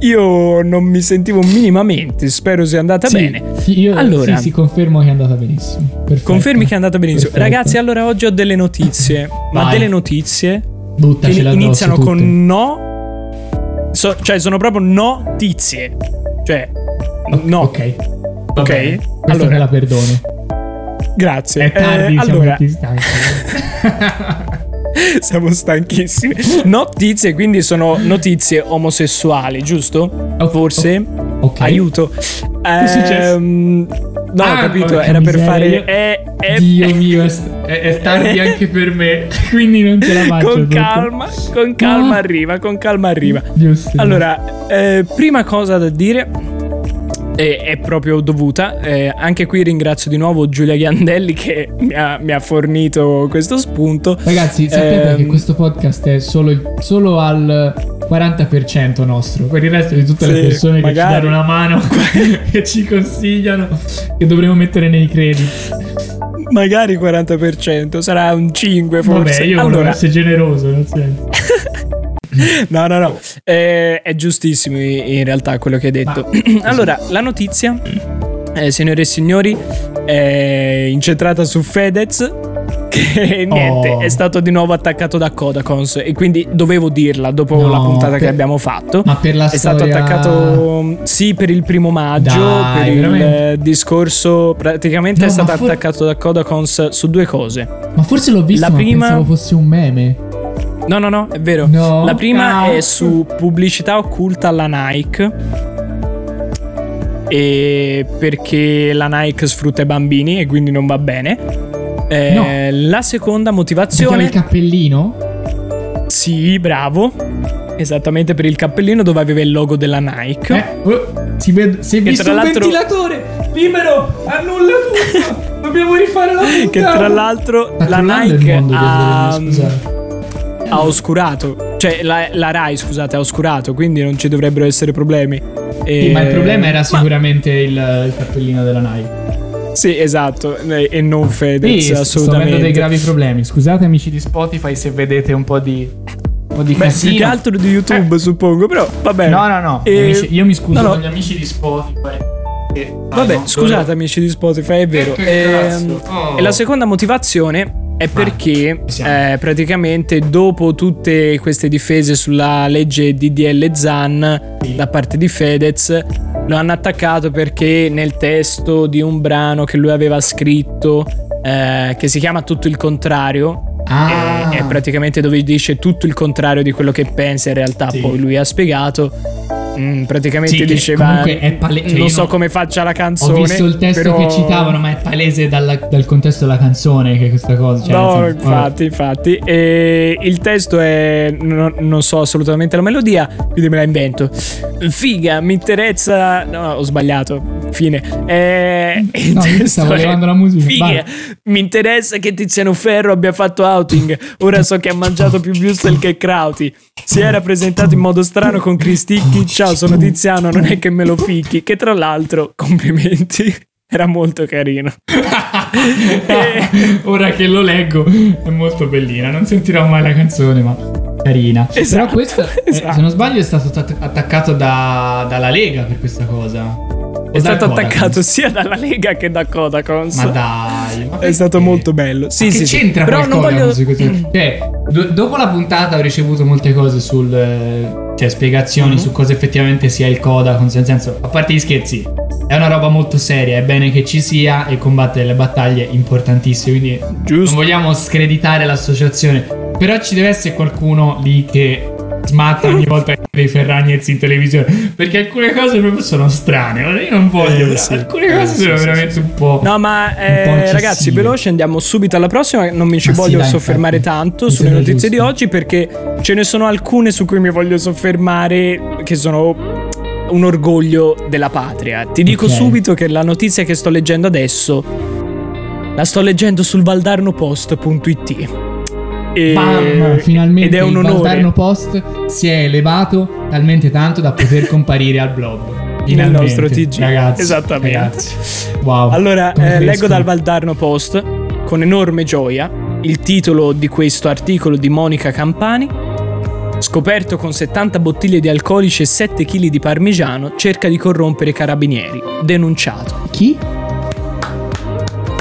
Io non mi sentivo minimamente, spero sia andata sì, bene. Io allora, sì, sì, confermo che è andata benissimo. Perfetto. Confermi che è andata benissimo. Perfetto. Ragazzi, allora oggi ho delle notizie, ma delle notizie Buttacela che iniziano con no. So, cioè, sono proprio notizie. Cioè, no. Ok. Ok. Allora la perdono. Grazie. È tardi, eh, allora... siamo stanchissimi. Notizie, quindi sono notizie omosessuali, giusto? Oh, Forse. Oh. Aiuto. Che è successo? Ehm, no, ah, ho capito, era per fare. È, è, Dio mio, è, è tardi anche per me, quindi non ce la faccio. Con calma, con calma ah. arriva, con calma arriva. Giusto. Allora, eh, prima cosa da dire. E è proprio dovuta. Eh, anche qui ringrazio di nuovo Giulia Ghiandelli che mi ha, mi ha fornito questo spunto. Ragazzi, sapete eh, che questo podcast è solo, solo al 40% nostro. Per il resto di tutte sì, le persone magari. che ci danno una mano e ci consigliano che dovremmo mettere nei credit. Magari 40%, sarà un 5 forse. Vabbè, io allora... essere generoso, nel senso. no, no, no, eh, è giustissimo in realtà quello che hai detto. Allora, la notizia, eh, signore e signori, è incentrata su Fedez che niente, oh. è stato di nuovo attaccato da Kodakons e quindi dovevo dirla dopo no, la puntata per... che abbiamo fatto. Ma per la è storia... stato attaccato sì per il primo maggio, Dai, per veramente? il discorso praticamente no, è stato for... attaccato da Kodakons su due cose. Ma forse l'ho visto, la ma prima pensavo fosse un meme. No, no, no, è vero. No. La prima ah. è su pubblicità occulta alla Nike. E perché la Nike sfrutta i bambini e quindi non va bene. Eh, no. La seconda motivazione... Perché il cappellino? Sì, bravo. Esattamente per il cappellino dove aveva il logo della Nike. Eh, oh, si vede, si è visto un ventilatore libero, annulla tutto. Dobbiamo rifare la puntata. Che tra l'altro la Nike ha, ha oscurato, cioè la, la, Rai, scusate, ha oscurato, quindi non ci dovrebbero essere problemi. E... Sì, ma il problema era sicuramente ma... il, il cappellino della Nike. Sì, esatto, e non Fedez, sì, assolutamente. Sto avendo dei gravi problemi. Scusate amici di Spotify se vedete un po' di po' di Beh, casino. più che altro di YouTube, suppongo, però vabbè. No, no, no. Eh, Gli amici- io mi scuso no, no. con gli amici di Spotify. che- Vabbè, no, scusate loro- amici di Spotify, è vero. Che Ehm, cazzo? Oh. E la seconda motivazione è perché eh, praticamente dopo tutte queste difese sulla legge DDL Zan Sì. da parte di Fedez lo hanno attaccato perché nel testo di un brano che lui aveva scritto eh, che si chiama Tutto il contrario Ah. è praticamente dove dice tutto il contrario di quello che pensa in realtà Sì. poi lui ha spiegato Mm, praticamente Sì, diceva comunque è pale- cioè non so come faccia la Ho canzone visto il testo però- che citavano, ma è palese dalla- dal contesto della canzone che questa cosa. Cioè, no, senso- infatti, infatti. E il testo è. no- non so assolutamente la melodia, quindi me la invento. Figa, mi interessa. No, ho sbagliato. Fine. Eh, No, stavo levando la musica, Figa, vai. mi interessa che Tiziano Ferro abbia fatto outing. Ora so che ha mangiato più Wustel che Krauti. Si era presentato in modo strano con Cristicchi. Ciao, sono Tiziano, non è che me lo ficchi. Che tra l'altro, complimenti. Era molto carino. Ora che lo leggo è molto bellina. Non sentirò mai la canzone, ma carina. Esatto, Però questo, eh, esatto. se non sbaglio, è stato att- attaccato da- dalla Lega per questa cosa. È stato Vodafone. attaccato sia dalla Lega che da Kodakons. Ma dai, ma È stato molto bello. Sì, sì, che sì. c'entra Però non voglio. Questo? Cioè, do- dopo la puntata ho ricevuto molte cose sul. Cioè, spiegazioni Mhm. su cosa effettivamente sia il Codacons. Nel senso, a parte gli scherzi, è una roba molto seria. È bene che ci sia e combatte delle battaglie importantissime. Quindi non Giusto. vogliamo screditare l'associazione. Però ci deve essere qualcuno lì che smatta ogni volta dei Ferragnez in televisione. Perché alcune cose proprio sono strane. Io non voglio. Eh, sì. Alcune Eh, cose sì, sono sì, veramente un po'. No, ma eh, po' ragazzi, veloce, andiamo subito alla prossima. Non mi ci Ma sì, voglio dai, soffermare infatti. tanto Mi sulle notizie giusto. di oggi perché ce ne sono alcune su cui mi voglio soffermare che sono un orgoglio della patria. Ti dico Ok. subito che la notizia che sto leggendo adesso la sto leggendo sul valdarnopost.it. E- Bam, finalmente ed è un il onore. Valdarno Post si è elevato talmente tanto da poter comparire al blog. Nel Finalmente, nostro TG. Ragazzi, Esattamente. ragazzi. Wow. Allora, eh, leggo dal Valdarno Post con enorme gioia il titolo di questo articolo di Monica Campani. Scoperto con 70 bottiglie di alcolici e 7 kg di parmigiano, cerca di corrompere i carabinieri. Denunciato. Chi?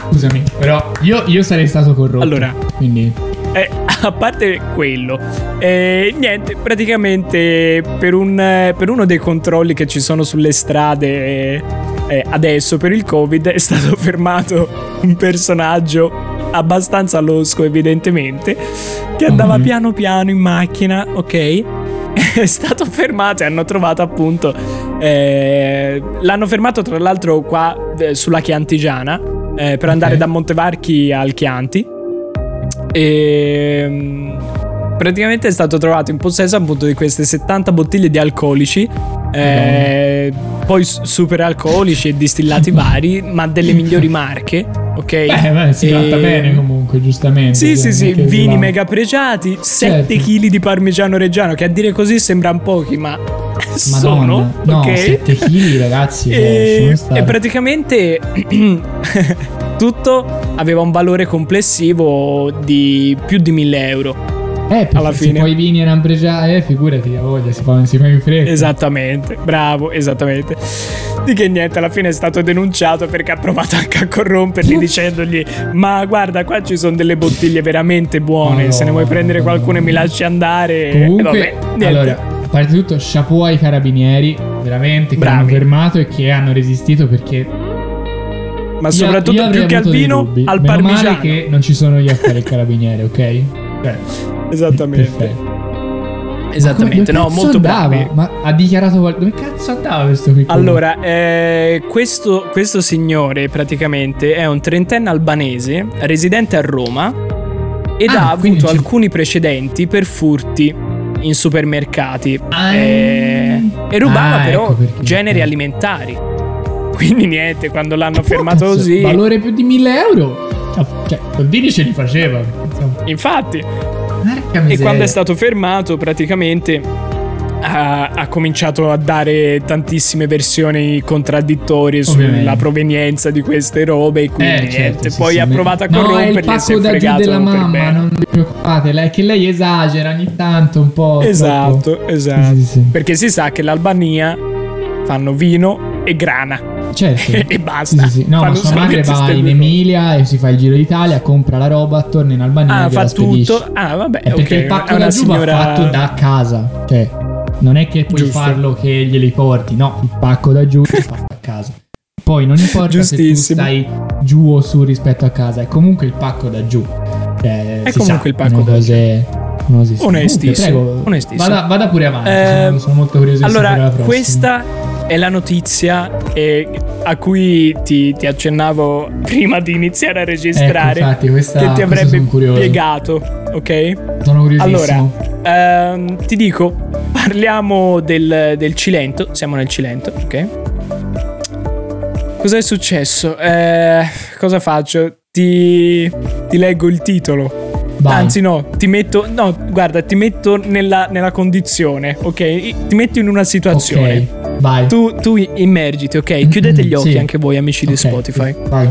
Scusami, però io, io sarei stato corrotto. Allora. Quindi. Eh, a parte quello, eh, niente, praticamente per, un, eh, per uno dei controlli che ci sono sulle strade eh, eh, adesso per il Covid è stato fermato un personaggio abbastanza losco evidentemente che andava Mhm. piano piano in macchina, ok? È stato fermato e hanno trovato appunto... eh, l'hanno fermato tra l'altro qua eh, sulla Chiantigiana eh, per andare Ok. da Montevarchi al Chianti. E mm, praticamente è stato trovato in possesso appunto di queste 70 bottiglie di alcolici, eh, poi s- super alcolici e distillati vari, ma delle migliori marche, ok? Beh, beh, si E- tratta bene comunque, giustamente. Sì, sì, sì, vini va- mega pregiati, 7 Certo. kg di parmigiano reggiano, che a dire così sembrano pochi, ma sono, Madonna. No, ok? 7 kg, ragazzi. cioè, E, e praticamente tutto aveva un valore complessivo di più di 1000 euro. Eh, alla se fine. poi i vini erano pregiati, eh, figurati, a voglia, si fa, si fa in fretta. Esattamente, bravo, esattamente. Di che niente, alla fine è stato denunciato perché ha provato anche a corromperli dicendogli "Ma guarda, qua ci sono delle bottiglie veramente buone, se ne vuoi prendere qualcuno e mi lasci andare". Comunque, vabbè, niente. allora, a parte tutto, chapeau ai carabinieri, veramente, che Bravi. hanno fermato e che hanno resistito perché... Ma io- soprattutto io più che al vino, al Meno parmigiano. male che non ci sono io a fare il carabiniere, ok? Cioè, Esattamente. perfetto. Esattamente, no, molto bravi. Ma ha dichiarato qual- dove cazzo andava questo qui? Allora, eh, questo, questo signore praticamente è un trentenne albanese residente a Roma ed Ah, ha avuto alcuni precedenti per furti in supermercati Ah. eh, e rubava Ah, però ecco perché. generi Eh. alimentari. Quindi niente, quando l'hanno Però, fermato cazzo, così... Valore più di 1000 euro? Cioè, Cioè, soldini ce li faceva. Insomma. Infatti, e quando è stato fermato praticamente ha, ha cominciato a dare tantissime versioni contraddittorie Ovviamente. sulla provenienza di queste robe. E quindi Eh, niente. certo, sì, poi sì, ha provato a No, è il corromperli si pacco è da fregato della mamma, non vi preoccupate, lei, che lei esagera ogni tanto un po'. troppo. Esatto, esatto. Sì, sì, sì. Perché si sa che l'Albania fanno vino e grana. Certo. e basta. Sì, sì, sì. No, ma sua madre va in Emilia e si fa il giro d'Italia, compra la roba, torna in Albania Ah, e fa tutto. Ah, vabbè, È perché ok, il pacco da giù signora- va fatto da casa. Cioè, non è che puoi Giusto. farlo che glieli porti. No, il pacco da giù è fatto a casa. Poi non importa se tu stai giù o su rispetto a casa, è comunque il pacco da giù. Cioè, È si comunque sa, il pacco da cose, sì. Onestissimo, Comunque, prego, onestissimo. Vada, vada pure avanti. Eh, sono, sono molto curioso di sapere la Allora, questa è la notizia eh, a cui ti, ti accennavo prima di iniziare a registrare. Ecco, infatti, questa- che ti avrebbe spiegato, ok? Sono curiosissimo. Allora, ehm, ti dico, parliamo del, del Cilento. Siamo nel Cilento, ok? Cos'è successo? Eh, cosa faccio? Ti, ti leggo il titolo. Vai. Anzi, no, ti metto. No, guarda, ti metto nella, nella condizione, ok? Ti metto in una situazione. Ok, vai. Tu, tu immergiti, ok? Chiudete gli occhi Sì. anche voi, amici di Ok, Spotify. Vai.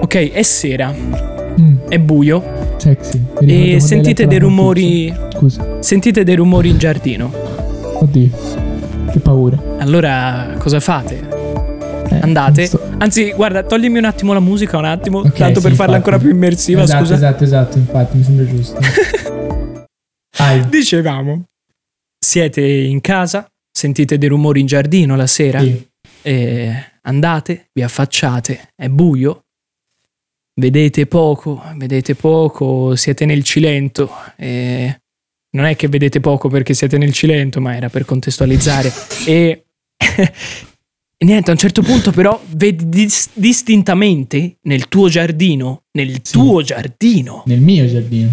Ok, è sera, Mm, è buio sexy. E sentite dei rumori. Scusa. Sentite dei rumori in giardino. Oddio. Che paura. Allora, cosa fate? Eh, Andate. sto- Anzi, guarda, toglimi un attimo la musica, un attimo, Ok, tanto sì, per farla infatti. ancora più immersiva, esatto, scusa. Esatto, esatto, infatti, mi sembra giusto. Dicevamo, siete in casa, sentite dei rumori in giardino la sera, Sì. andate, vi affacciate, è buio, vedete poco, vedete poco, siete nel Cilento e non è che vedete poco perché siete nel Cilento, ma era per contestualizzare e e niente, a un certo punto però vedi dis- distintamente nel tuo giardino, nel Sì. tuo giardino, Nel mio giardino.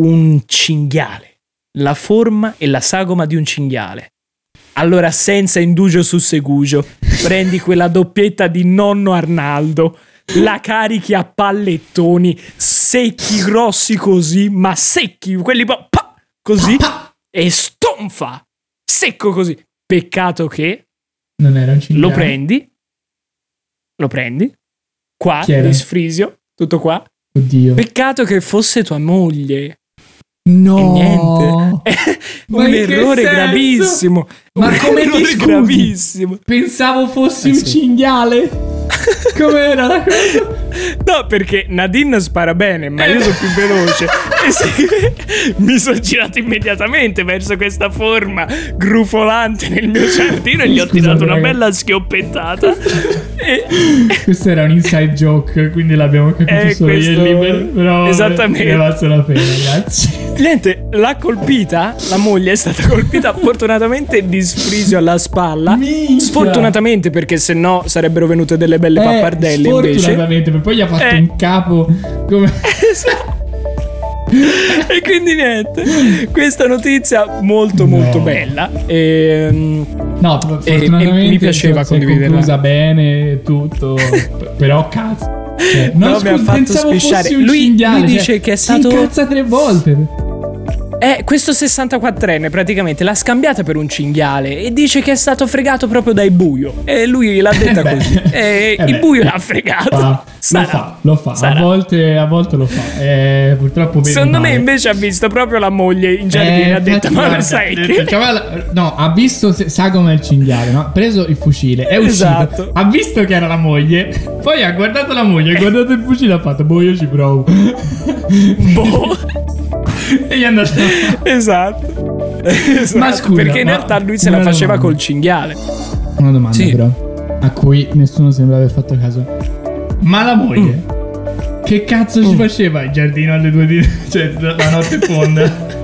un cinghiale, la forma e la sagoma di un cinghiale. Allora, senza indugio sussegugio, prendi quella doppietta di nonno Arnaldo, la carichi a pallettoni, secchi grossi così, ma secchi, quelli po- pa- così, e stonfa, secco così. Peccato che Non era un cinghiale. lo prendi, lo prendi, qua, Chi era? di sfrisio, tutto qua. Oddio. Peccato che fosse tua moglie. No. E niente. Ma un errore gravissimo. Ma un come ti scusi? gravissimo. Pensavo fossi Eh, un sì. cinghiale. Com'era la cosa? No, perché Nadine spara bene, ma io sono più veloce. e sì, mi sono girato immediatamente verso questa forma grufolante nel mio giardino e gli ho Scusate, tirato una ragazzi. bella schioppettata. e, Questo era un inside joke, quindi l'abbiamo capito Eh, solo io e questo- Però Esattamente. Ne valse la pena, grazie. niente, l'ha colpita, la moglie è stata colpita fortunatamente di sfrisio alla spalla. Minchia. Sfortunatamente perché se no sarebbero venute delle belle Eh, pappardelle invece. Sfortunatamente, poi gli ha fatto Eh. un capo come... e quindi niente, questa notizia molto No. molto bella. Ehm, No, E- e fortunatamente mi piaceva si condividerla. conclusa bene e tutto, però cazzo. Cioè, no, Però mi ha fatto pensavo spisciare. Lui- lui cioè, dice che è si stato- incazza tre volte. Eh, questo 64enne praticamente l'ha scambiata per un cinghiale e dice che è stato fregato proprio dai buio. E lui l'ha detta Eh così. E Eh il beh. buio l'ha fregato. Fa, Sarà. lo fa, lo fa. A volte, a volte lo fa. Eh, purtroppo Secondo me male. invece ha visto proprio la moglie in giardino e Eh, ha detto: Ma lo guarda, sai eh, che. cioè, No, ha visto se- Sagoma il cinghiale, no? Ha preso il fucile, è uscito. Esatto. Ha visto che era la moglie. Poi ha guardato la moglie, ha guardato il fucile e ha fatto, boh, io ci provo. Boh. e gli è andato. esatto. Esatto, Ma scusa, Perché in realtà lui se la faceva domanda. col cinghiale. Una domanda, Sì. però, a cui nessuno sembra aver fatto caso. Ma la moglie, che cazzo ci Mm. faceva in giardino alle due di. cioè, la notte fonda?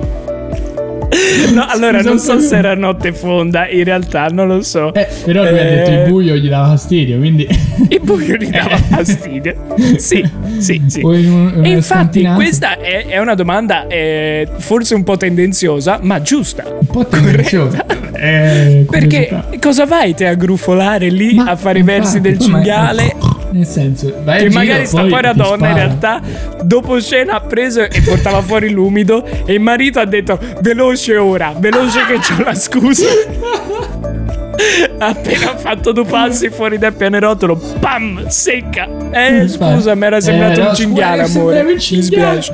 No, allora Scusa, non so se era notte fonda, in realtà non lo so. Eh, però lui ha Eh. detto il buio gli dava fastidio, quindi. Il buio gli dava fastidio. Sì, sì, sì. Un- E infatti questa è, è una domanda eh, forse un po' tendenziosa, ma giusta. Un po' tendenziosa. Eh, Perché cosa vai te a grufolare lì Ma a fare i versi del poi ma- cinghiale Nel senso, vai che magari giro, sta poi ti donna in realtà dopo cena ha preso e portava fuori l'umido e il marito ha detto veloce ora, veloce che c'ho la scusa. Appena fatto due passi fuori dal pianerottolo, pam, secca. Eh, scusa, mi era sembrato Eh, un no, cinghiale, amore. Mi spiace.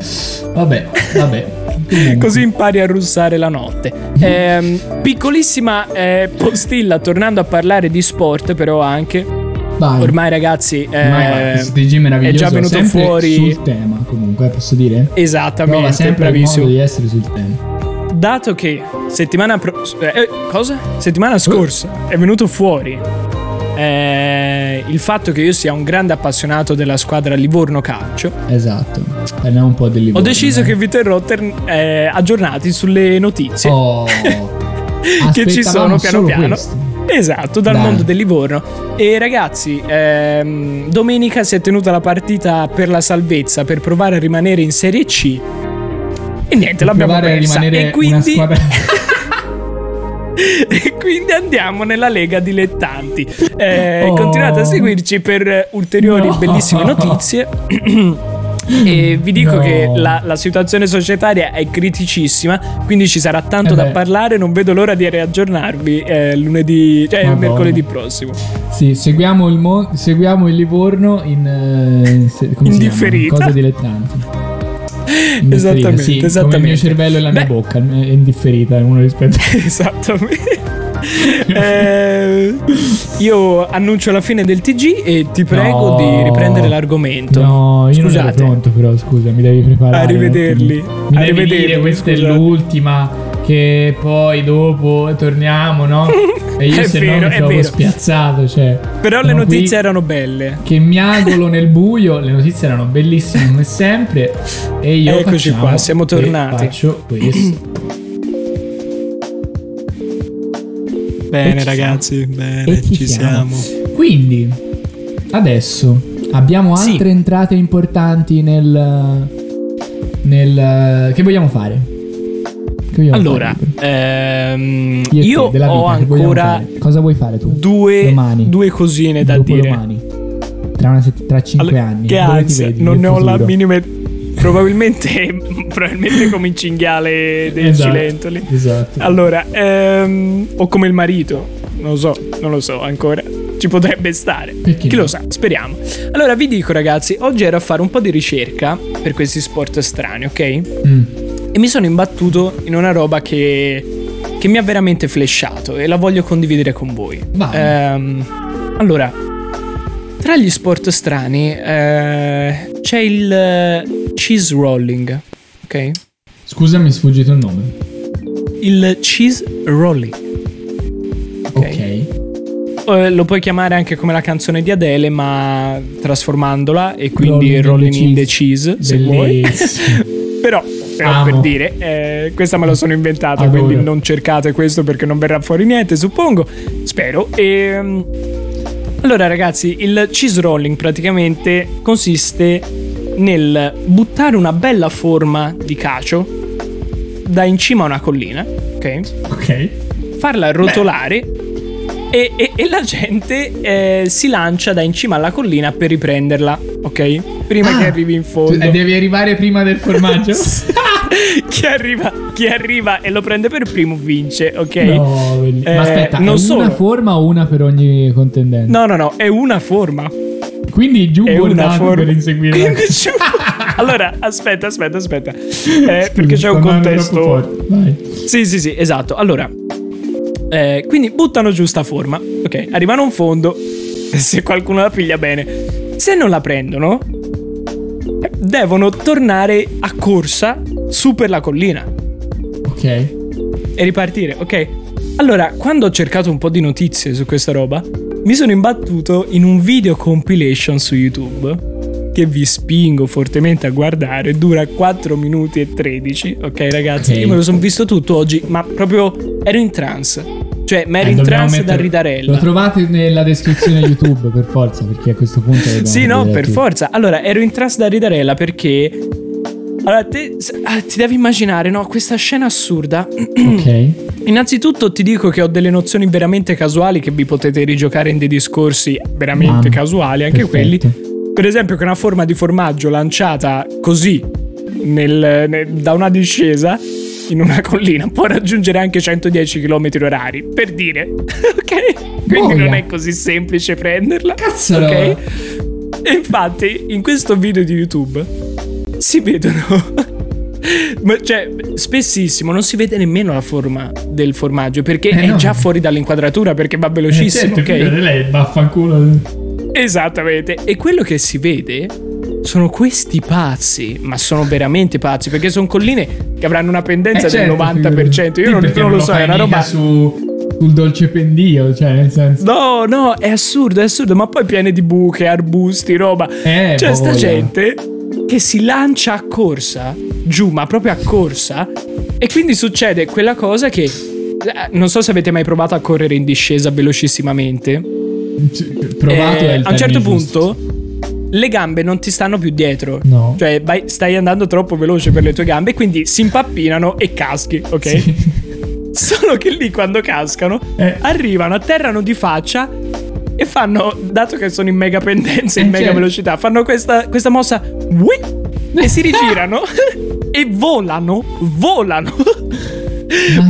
Vabbè, vabbè. Così impari a russare la notte. Ehm, piccolissima eh, postilla, tornando a parlare di sport, però anche. Vai. Ormai, ragazzi, eh, Ormai, guarda, questo TG meraviglioso. è già venuto sempre fuori. sul tema, comunque, posso dire? Esattamente, sempre il bravissimo. modo di essere sul tema. Dato che settimana pro- eh, cosa? Settimana scorsa è venuto fuori eh, il fatto che io sia un grande appassionato della squadra Livorno Calcio, Esatto. Parliamo un po' del ho Livorno, deciso eh. che vi terrò ter- eh, aggiornati sulle notizie Oh. che ci sono piano piano. questo. Esatto, dal Dai. mondo del Livorno. E ragazzi, ehm, domenica si è tenuta la partita per la salvezza per provare a rimanere in Serie C. E niente, l'abbiamo Provare a persa. rimanere E quindi, una squadra e quindi andiamo nella Lega Dilettanti. Eh, Oh. Continuate a seguirci per ulteriori No. bellissime notizie. E vi dico No. che la, la situazione societaria è criticissima, quindi ci sarà tanto Eh da parlare. Non vedo l'ora di riaggiornarvi eh, lunedì, cioè Madonna. mercoledì prossimo. Sì, seguiamo il, mo- seguiamo il Livorno in, eh, in differita. Cose dilettanti. In Esattamente, sì, Come il esattamente. mio cervello e la mia Beh. bocca, è in differita, uno rispetto Esattamente. Eh, io annuncio la fine del TG e ti prego No. di riprendere l'argomento. No, io non ero Scusate. pronto però, scusa, mi devi preparare. Arrivederli. Mi devi Arrivederli, dire questa è scusate. l'ultima che poi dopo torniamo, no? E io È se vero, no mi è trovo spiazzato, cioè. Però le notizie erano belle. che miagolo nel buio, le notizie erano bellissime come sempre e io Eccoci qua, siamo tornati. Faccio questo. Bene, ci ragazzi, e bene, ci ci siamo. siamo. Quindi adesso abbiamo Sì. altre entrate importanti nel nel che vogliamo fare? Allora, ehm, Io, io ho vita, ancora? Cosa vuoi fare tu? due, Domani. due cosine da dire. Dopodomani. Tra, una sett- tra cinque Allora, anni. Che ansia, vedi non ne ho la minima. Probabilmente, probabilmente come il cinghiale dei Esatto, cilentoli. Esatto. Allora, ehm, o come il marito, non lo so, non lo so ancora. Ci potrebbe stare. Perché Chi no? lo sa, speriamo. Allora, vi dico, ragazzi, oggi ero a fare un po' di ricerca per questi sport strani, ok? Mm. E mi sono imbattuto in una roba che, che mi ha veramente flashato e la voglio condividere con voi. Ehm, allora, tra gli sport strani eh, c'è il eh, cheese rolling, ok? Scusa, mi è sfuggito il nome. Il cheese rolling. Ok. Eh, lo puoi chiamare anche come la canzone di Adele, ma trasformandola e quindi Rolling in rolling the in the cheese, se vuoi. Però, però per dire, eh, questa me la sono inventata, Adoro. quindi non cercate questo perché non verrà fuori niente, suppongo. Spero. Ehm, allora, ragazzi, il cheese rolling praticamente consiste nel buttare una bella forma di cacio da in cima a una collina, ok? ok. Farla rotolare. E, e- e la gente eh, si lancia da in cima alla collina per riprenderla, ok? Prima Ah, che arrivi in fondo. devi arrivare prima del formaggio? chi, arriva, chi arriva e lo prende per primo vince, ok? No, Eh, Ma aspetta, non è solo. una forma o una per ogni contendente? No, no, no, è una forma. Quindi giù È una forma. per inseguire la- Quindi giù- allora, aspetta, aspetta, aspetta. Eh, perché c'è un contesto. Sì, sì, sì, esatto. Allora, eh, quindi buttano giù sta forma. Ok, arrivano un fondo. Se qualcuno la piglia bene. Se non la prendono, devono tornare a corsa su per la collina. Ok. e ripartire, ok? Allora, quando ho cercato un po' di notizie su questa roba, mi sono imbattuto in un video compilation su YouTube che vi spingo fortemente a guardare, dura 4 minuti e 13, ok ragazzi? Ok. Io me lo sono visto tutto oggi, ma proprio ero in trance. Cioè, ma ero Eh, in trance da mettere- ridarella. Lo trovate nella descrizione YouTube per forza, perché a questo punto Sì, no, per tutti. forza. Allora, ero in trance da ridarella perché Allora, te, ah, ti devi immaginare, no? Questa scena assurda. Ok. Innanzitutto ti dico che ho delle nozioni veramente casuali che vi potete rigiocare in dei discorsi veramente Mamma, casuali, anche perfetto. quelli. Per esempio che una forma di formaggio lanciata così nel- nel- da una discesa in una collina può raggiungere anche 110 km orari, per dire. ok? Quindi Boia. non è così semplice prenderla. Cazzolo. Ok? E infatti in questo video di YouTube si vedono... Ma, cioè, spessissimo non si vede nemmeno la forma del formaggio perché Eh, è no. già fuori dall'inquadratura perché va Eh, velocissimo, certo, ok? lei vaffanculo. Esattamente. E quello che si vede sono questi pazzi, ma sono veramente pazzi perché sono colline che avranno una pendenza Eh, certo, del 90%. Io non, non lo so, è una roba. su, sul dolce pendio, cioè nel senso. No, no, è assurdo, è assurdo, ma poi piene di buche, arbusti, roba. Eh, C'è sta voglia. gente che si lancia a corsa, giù, ma proprio a corsa, e quindi succede quella cosa che... eh, Non so se avete mai provato a correre in discesa velocissimamente. Provato Eh, a un certo giusto. punto le gambe non ti stanno più dietro. No. Cioè, vai- stai andando troppo veloce per le tue gambe, quindi si impappinano e caschi, ok? Sì. Solo che lì quando cascano, Eh. arrivano, atterrano di faccia e fanno, dato che sono in mega pendenza, in Eh, mega certo. velocità, fanno questa, questa mossa ui, e si rigirano e volano, volano,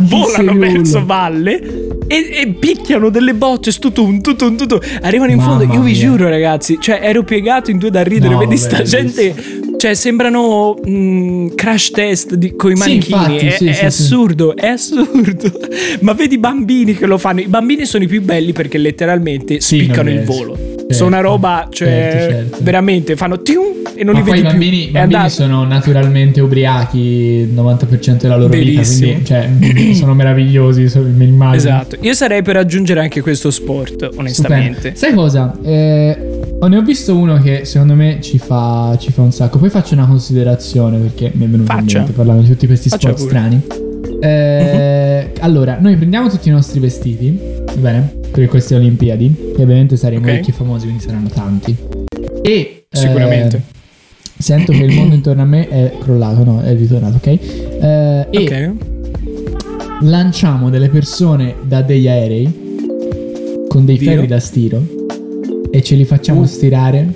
volano verso valle e, e picchiano delle bocce, stutun, tutun, tutun. Arrivano in Mamma fondo, io vi mia. giuro ragazzi, cioè ero piegato in due da ridere, No, vedi sta gente... Cioè, sembrano mm, crash test con i Sì, manichini. infatti, è sì, è sì, assurdo, è assurdo. Ma vedi i bambini che lo fanno. I bambini sono i più belli perché letteralmente spiccano il volo. Certo. Sono una roba, cioè, Certo, certo. veramente fanno tium e non Ma li vedi i più. bambini, i È bambini andato. sono naturalmente ubriachi il 90% della loro Verissimo. vita, quindi cioè, sono meravigliosi, li immagino. Esatto. Io sarei per aggiungere anche questo sport, onestamente. Stupendo. Sai cosa? Eh, ne ho visto uno che secondo me ci fa, ci fa un sacco. Poi faccio una considerazione perché mi è venuto in Faccia. mente parlando di tutti questi Faccia sport pure. Strani. Eh, Allora, noi prendiamo tutti i nostri vestiti, va bene? Per queste Olimpiadi, che ovviamente saremo Ok. ricchi e famosi, quindi saranno tanti. E eh, Sicuramente. sento che il mondo intorno a me è crollato, no, è ritornato, ok? Eh, E Ok. lanciamo delle persone da degli aerei con dei Dio. ferri da stiro e ce li facciamo Uh. stirare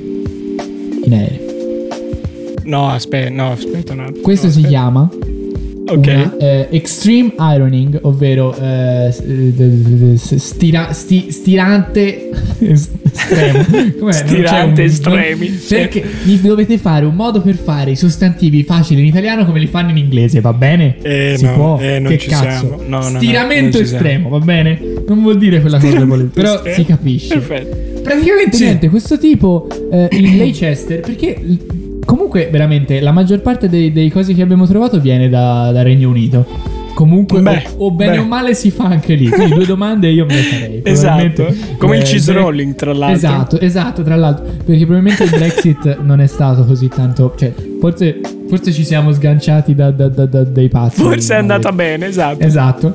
in aereo. No, aspetta, no, aspetta un attimo. Questo No, si aspetta. chiama Ok. una, eh, extreme ironing, ovvero eh, stira- sti- stirante estremo. Com'è? Stirante un- estremi. Perché vi dovete fare un modo per fare i sostantivi facili in italiano come li fanno in inglese, va bene? Eh, si no, può. eh, non che ci cazzo? siamo. No, no, no, Stiramento non ci siamo. estremo, va bene? Non vuol dire quella cosa che volevo, però Estremo. si capisce. Perfetto. Praticamente Sì. niente, questo tipo eh, in Leicester, perché comunque veramente la maggior parte dei, dei cosi che abbiamo trovato viene da, da Regno Unito. Comunque, Beh, o, o bene beh. o male si fa anche lì. Quindi due domande io me le farei. Esatto. Come il eh, cheese Bre- rolling, tra l'altro. Esatto, esatto, tra l'altro. Perché probabilmente il Brexit non è stato così tanto. Cioè, forse, forse ci siamo sganciati da, da- da- da- dai pazzi. Forse è andata bene, esatto. Esatto.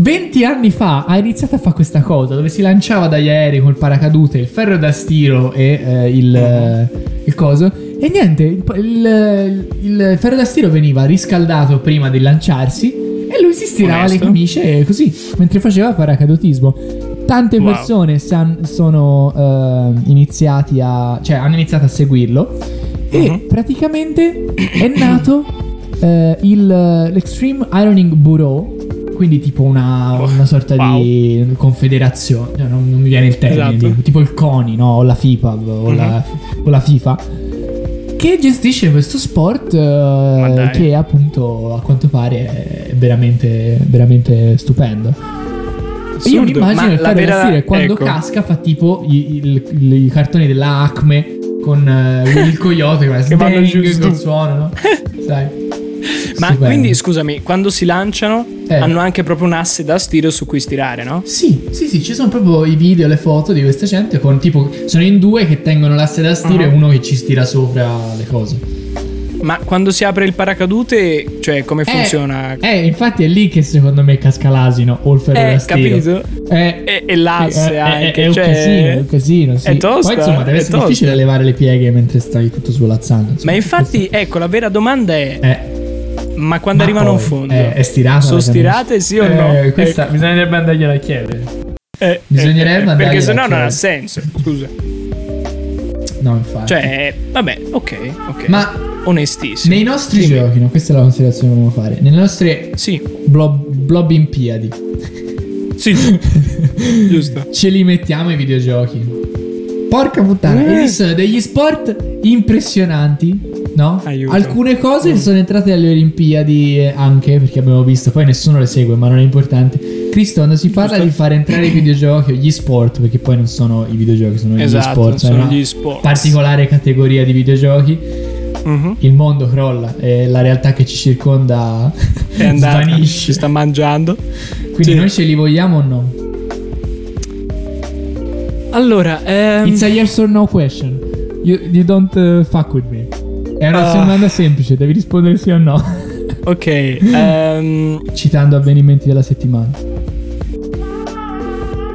20 anni fa ha iniziato a fare questa cosa dove si lanciava dagli aerei col paracadute, il ferro da stiro e eh, il, eh, il coso. E niente, il, il- il ferro da stiro veniva riscaldato prima di lanciarsi e lui si stirava Onesto. le camicie così mentre faceva paracadutismo. Tante Wow. persone san- sono eh, iniziati a. cioè hanno iniziato a seguirlo. E Mhm. praticamente è nato eh, il, l'Extreme Ironing Bureau. Quindi tipo una, una sorta Wow. di confederazione, cioè, non, non mi viene il termine, Esatto. di- tipo il CONI, no? O la FIPA o, la, o la FIFA. Che gestisce questo sport eh, che appunto a quanto pare è veramente, veramente stupendo. E io mi Assurdo, immagino il da vera- quando ecco. casca fa tipo i, il- il- cartoni della Acme con eh, il coyote che, Che vanno giù, giù. col suono, no? Sai. Ma Stupendo. quindi, scusami, quando si lanciano Eh. hanno anche proprio un asse da stiro su cui stirare, no? Sì, sì, sì, ci sono proprio i video, le foto di questa gente con tipo sono in due che tengono l'asse da stiro Ah. e uno che ci stira sopra le cose. Ma quando si apre il paracadute, cioè come funziona? Eh, infatti è lì che secondo me casca l'asino o il ferro Eh, da stiro. capito? Eh, E, e l'asse è, è- anche. è un cioè- casino, è un casino. Sì. È tosta, Poi insomma deve è essere tosta. difficile levare le pieghe mentre stai tutto svolazzando. insomma. Ma infatti, ecco, la vera domanda è: Eh, ma quando ma arrivano in fondo? eh, è stirata Sono stirate sì o eh, no? Questa Ecco. bisognerebbe andargliela a chiedere. Eh, bisognerebbe eh, eh, andargliela Perché sennò non ha senso. Scusa. No, infatti. Cioè, vabbè, ok, ok. Ma onestissimo. nei nostri Dimmi. giochi, no? Questa è la considerazione che volevo fare. Nelle nostre Sì, blob, blobimpiadi sì, giusto. ce li mettiamo i videogiochi. Porca puttana, Eh. esistono degli sport impressionanti, no? Aiuto. Alcune cose sono entrate alle Olimpiadi anche perché abbiamo visto, poi nessuno le segue, ma non è importante. Cristo, quando si parla di fare entrare i videogiochi o gli sport, perché poi non sono i videogiochi, sono gli Esatto, sport, sono è una gli sport. particolare categoria di videogiochi. Mhm. Il mondo crolla e la realtà che ci circonda È andata, ci svanisce. sta mangiando. Quindi Sì. noi ce li vogliamo o no? Allora, ehm, It's a yes or no question. You, you don't uh, fuck with me. È una Ah. domanda semplice, devi rispondere sì o no. ok, ehm, Citando avvenimenti della settimana.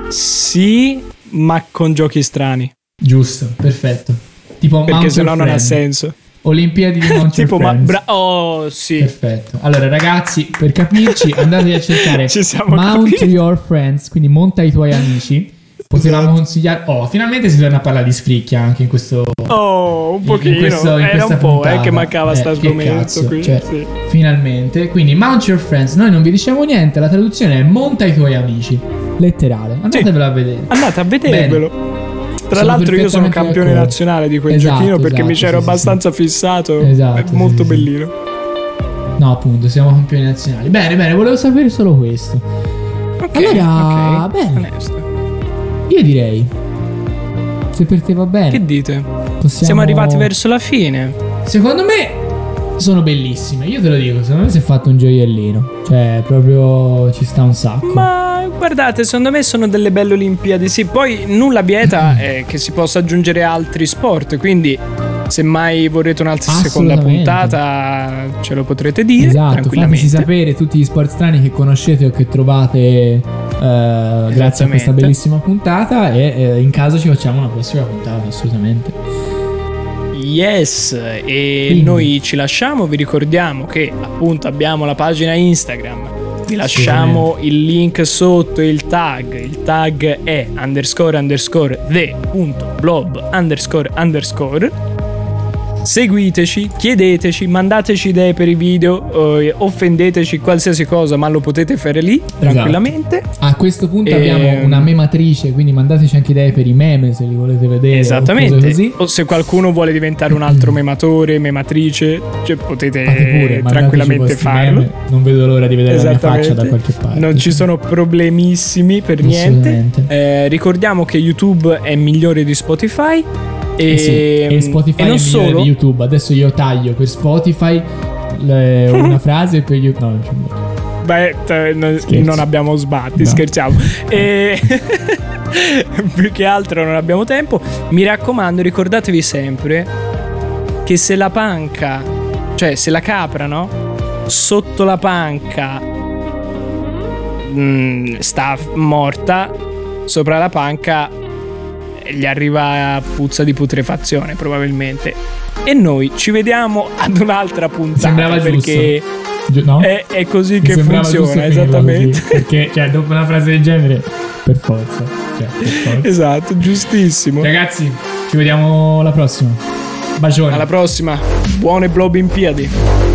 sì, ma con giochi strani. Giusto, perfetto. Tipo Perché Mount sennò Your non ha senso. Olimpiadi di Mount tipo, ma bra- oh, sì. Perfetto. Allora, ragazzi, per capirci, andate a cercare Ci siamo Mount capiti. Your Friends, quindi monta i tuoi amici. Potevamo Esatto. consigliare. Oh, finalmente si torna a parlare di sfricchia anche in questo. Oh, un in pochino. questo- in Era un po', puntata. eh, che mancava Eh, sta sgomento qui. cioè, sì. Finalmente. Quindi, Mount Your Friends. Noi non vi diciamo niente. La traduzione è monta i tuoi amici. Letterale. Andatevelo a vedere. Andate a vedervelo. Tra Sono l'altro io sono campione d'accordo. nazionale di quel Esatto, giochino perché mi esatto, c'ero sì, sì, abbastanza fissato. Esatto, È sì, molto sì, sì. bellino. No, appunto, siamo campioni nazionali. Bene, bene, volevo sapere solo questo. Ok, Allora, ok, bene. onesto. Io direi. Se per te va bene. Che dite? possiamo- Siamo arrivati verso la fine. Secondo me sono bellissime. Io te lo dico, secondo me si è fatto un gioiellino. Cioè, proprio ci sta un sacco. Ma guardate, secondo me sono delle belle Olimpiadi. Sì, poi nulla vieta eh, che si possa aggiungere altri sport. Quindi, se mai vorrete un'altra seconda puntata, ce lo potrete dire Esatto, tranquillamente. fateci sapere tutti gli sport strani che conoscete o che trovate eh, grazie a questa bellissima puntata e eh, in caso ci facciamo una prossima puntata, assolutamente. Yes, e Quindi. noi ci lasciamo, vi ricordiamo che appunto abbiamo la pagina Instagram, vi lasciamo il link sotto il tag, il tag è underscore underscore the punto blob underscore underscore. Seguiteci, chiedeteci, mandateci idee per i video, eh, offendeteci qualsiasi cosa, ma lo potete fare lì tranquillamente. A questo punto Ehm. abbiamo una mematrice, quindi mandateci anche idee per i meme se li volete vedere. o Esattamente. Così. O se qualcuno vuole diventare un altro mematore, mematrice, cioè potete pure, tranquillamente farlo. meme. Non vedo l'ora di vedere la mia faccia da qualche parte. Non ci sono problemissimi per niente. Eh, ricordiamo che YouTube è migliore di Spotify. E, Eh sì, e Spotify e non è solo. di YouTube. Adesso io taglio per Spotify le- una frase per YouTube. No, non c'è nulla. Beh, t- no- Scherzo. non abbiamo sbatti, No. scherziamo. E più che altro non abbiamo tempo. Mi raccomando, ricordatevi sempre che se la panca, cioè se la capra, no? Sotto la panca mm, sta morta, sopra la panca gli arriva puzza di putrefazione probabilmente. E noi ci vediamo ad un'altra puntata Sembrava perché Gi- no? è, è così Mi che giusto funziona, esattamente. così, perché, cioè, dopo una frase del genere, per forza. Cioè, per forza. Esatto, giustissimo. Ragazzi, ci vediamo alla prossima. Bacione. Alla prossima. Buone Blob Olimpiadi.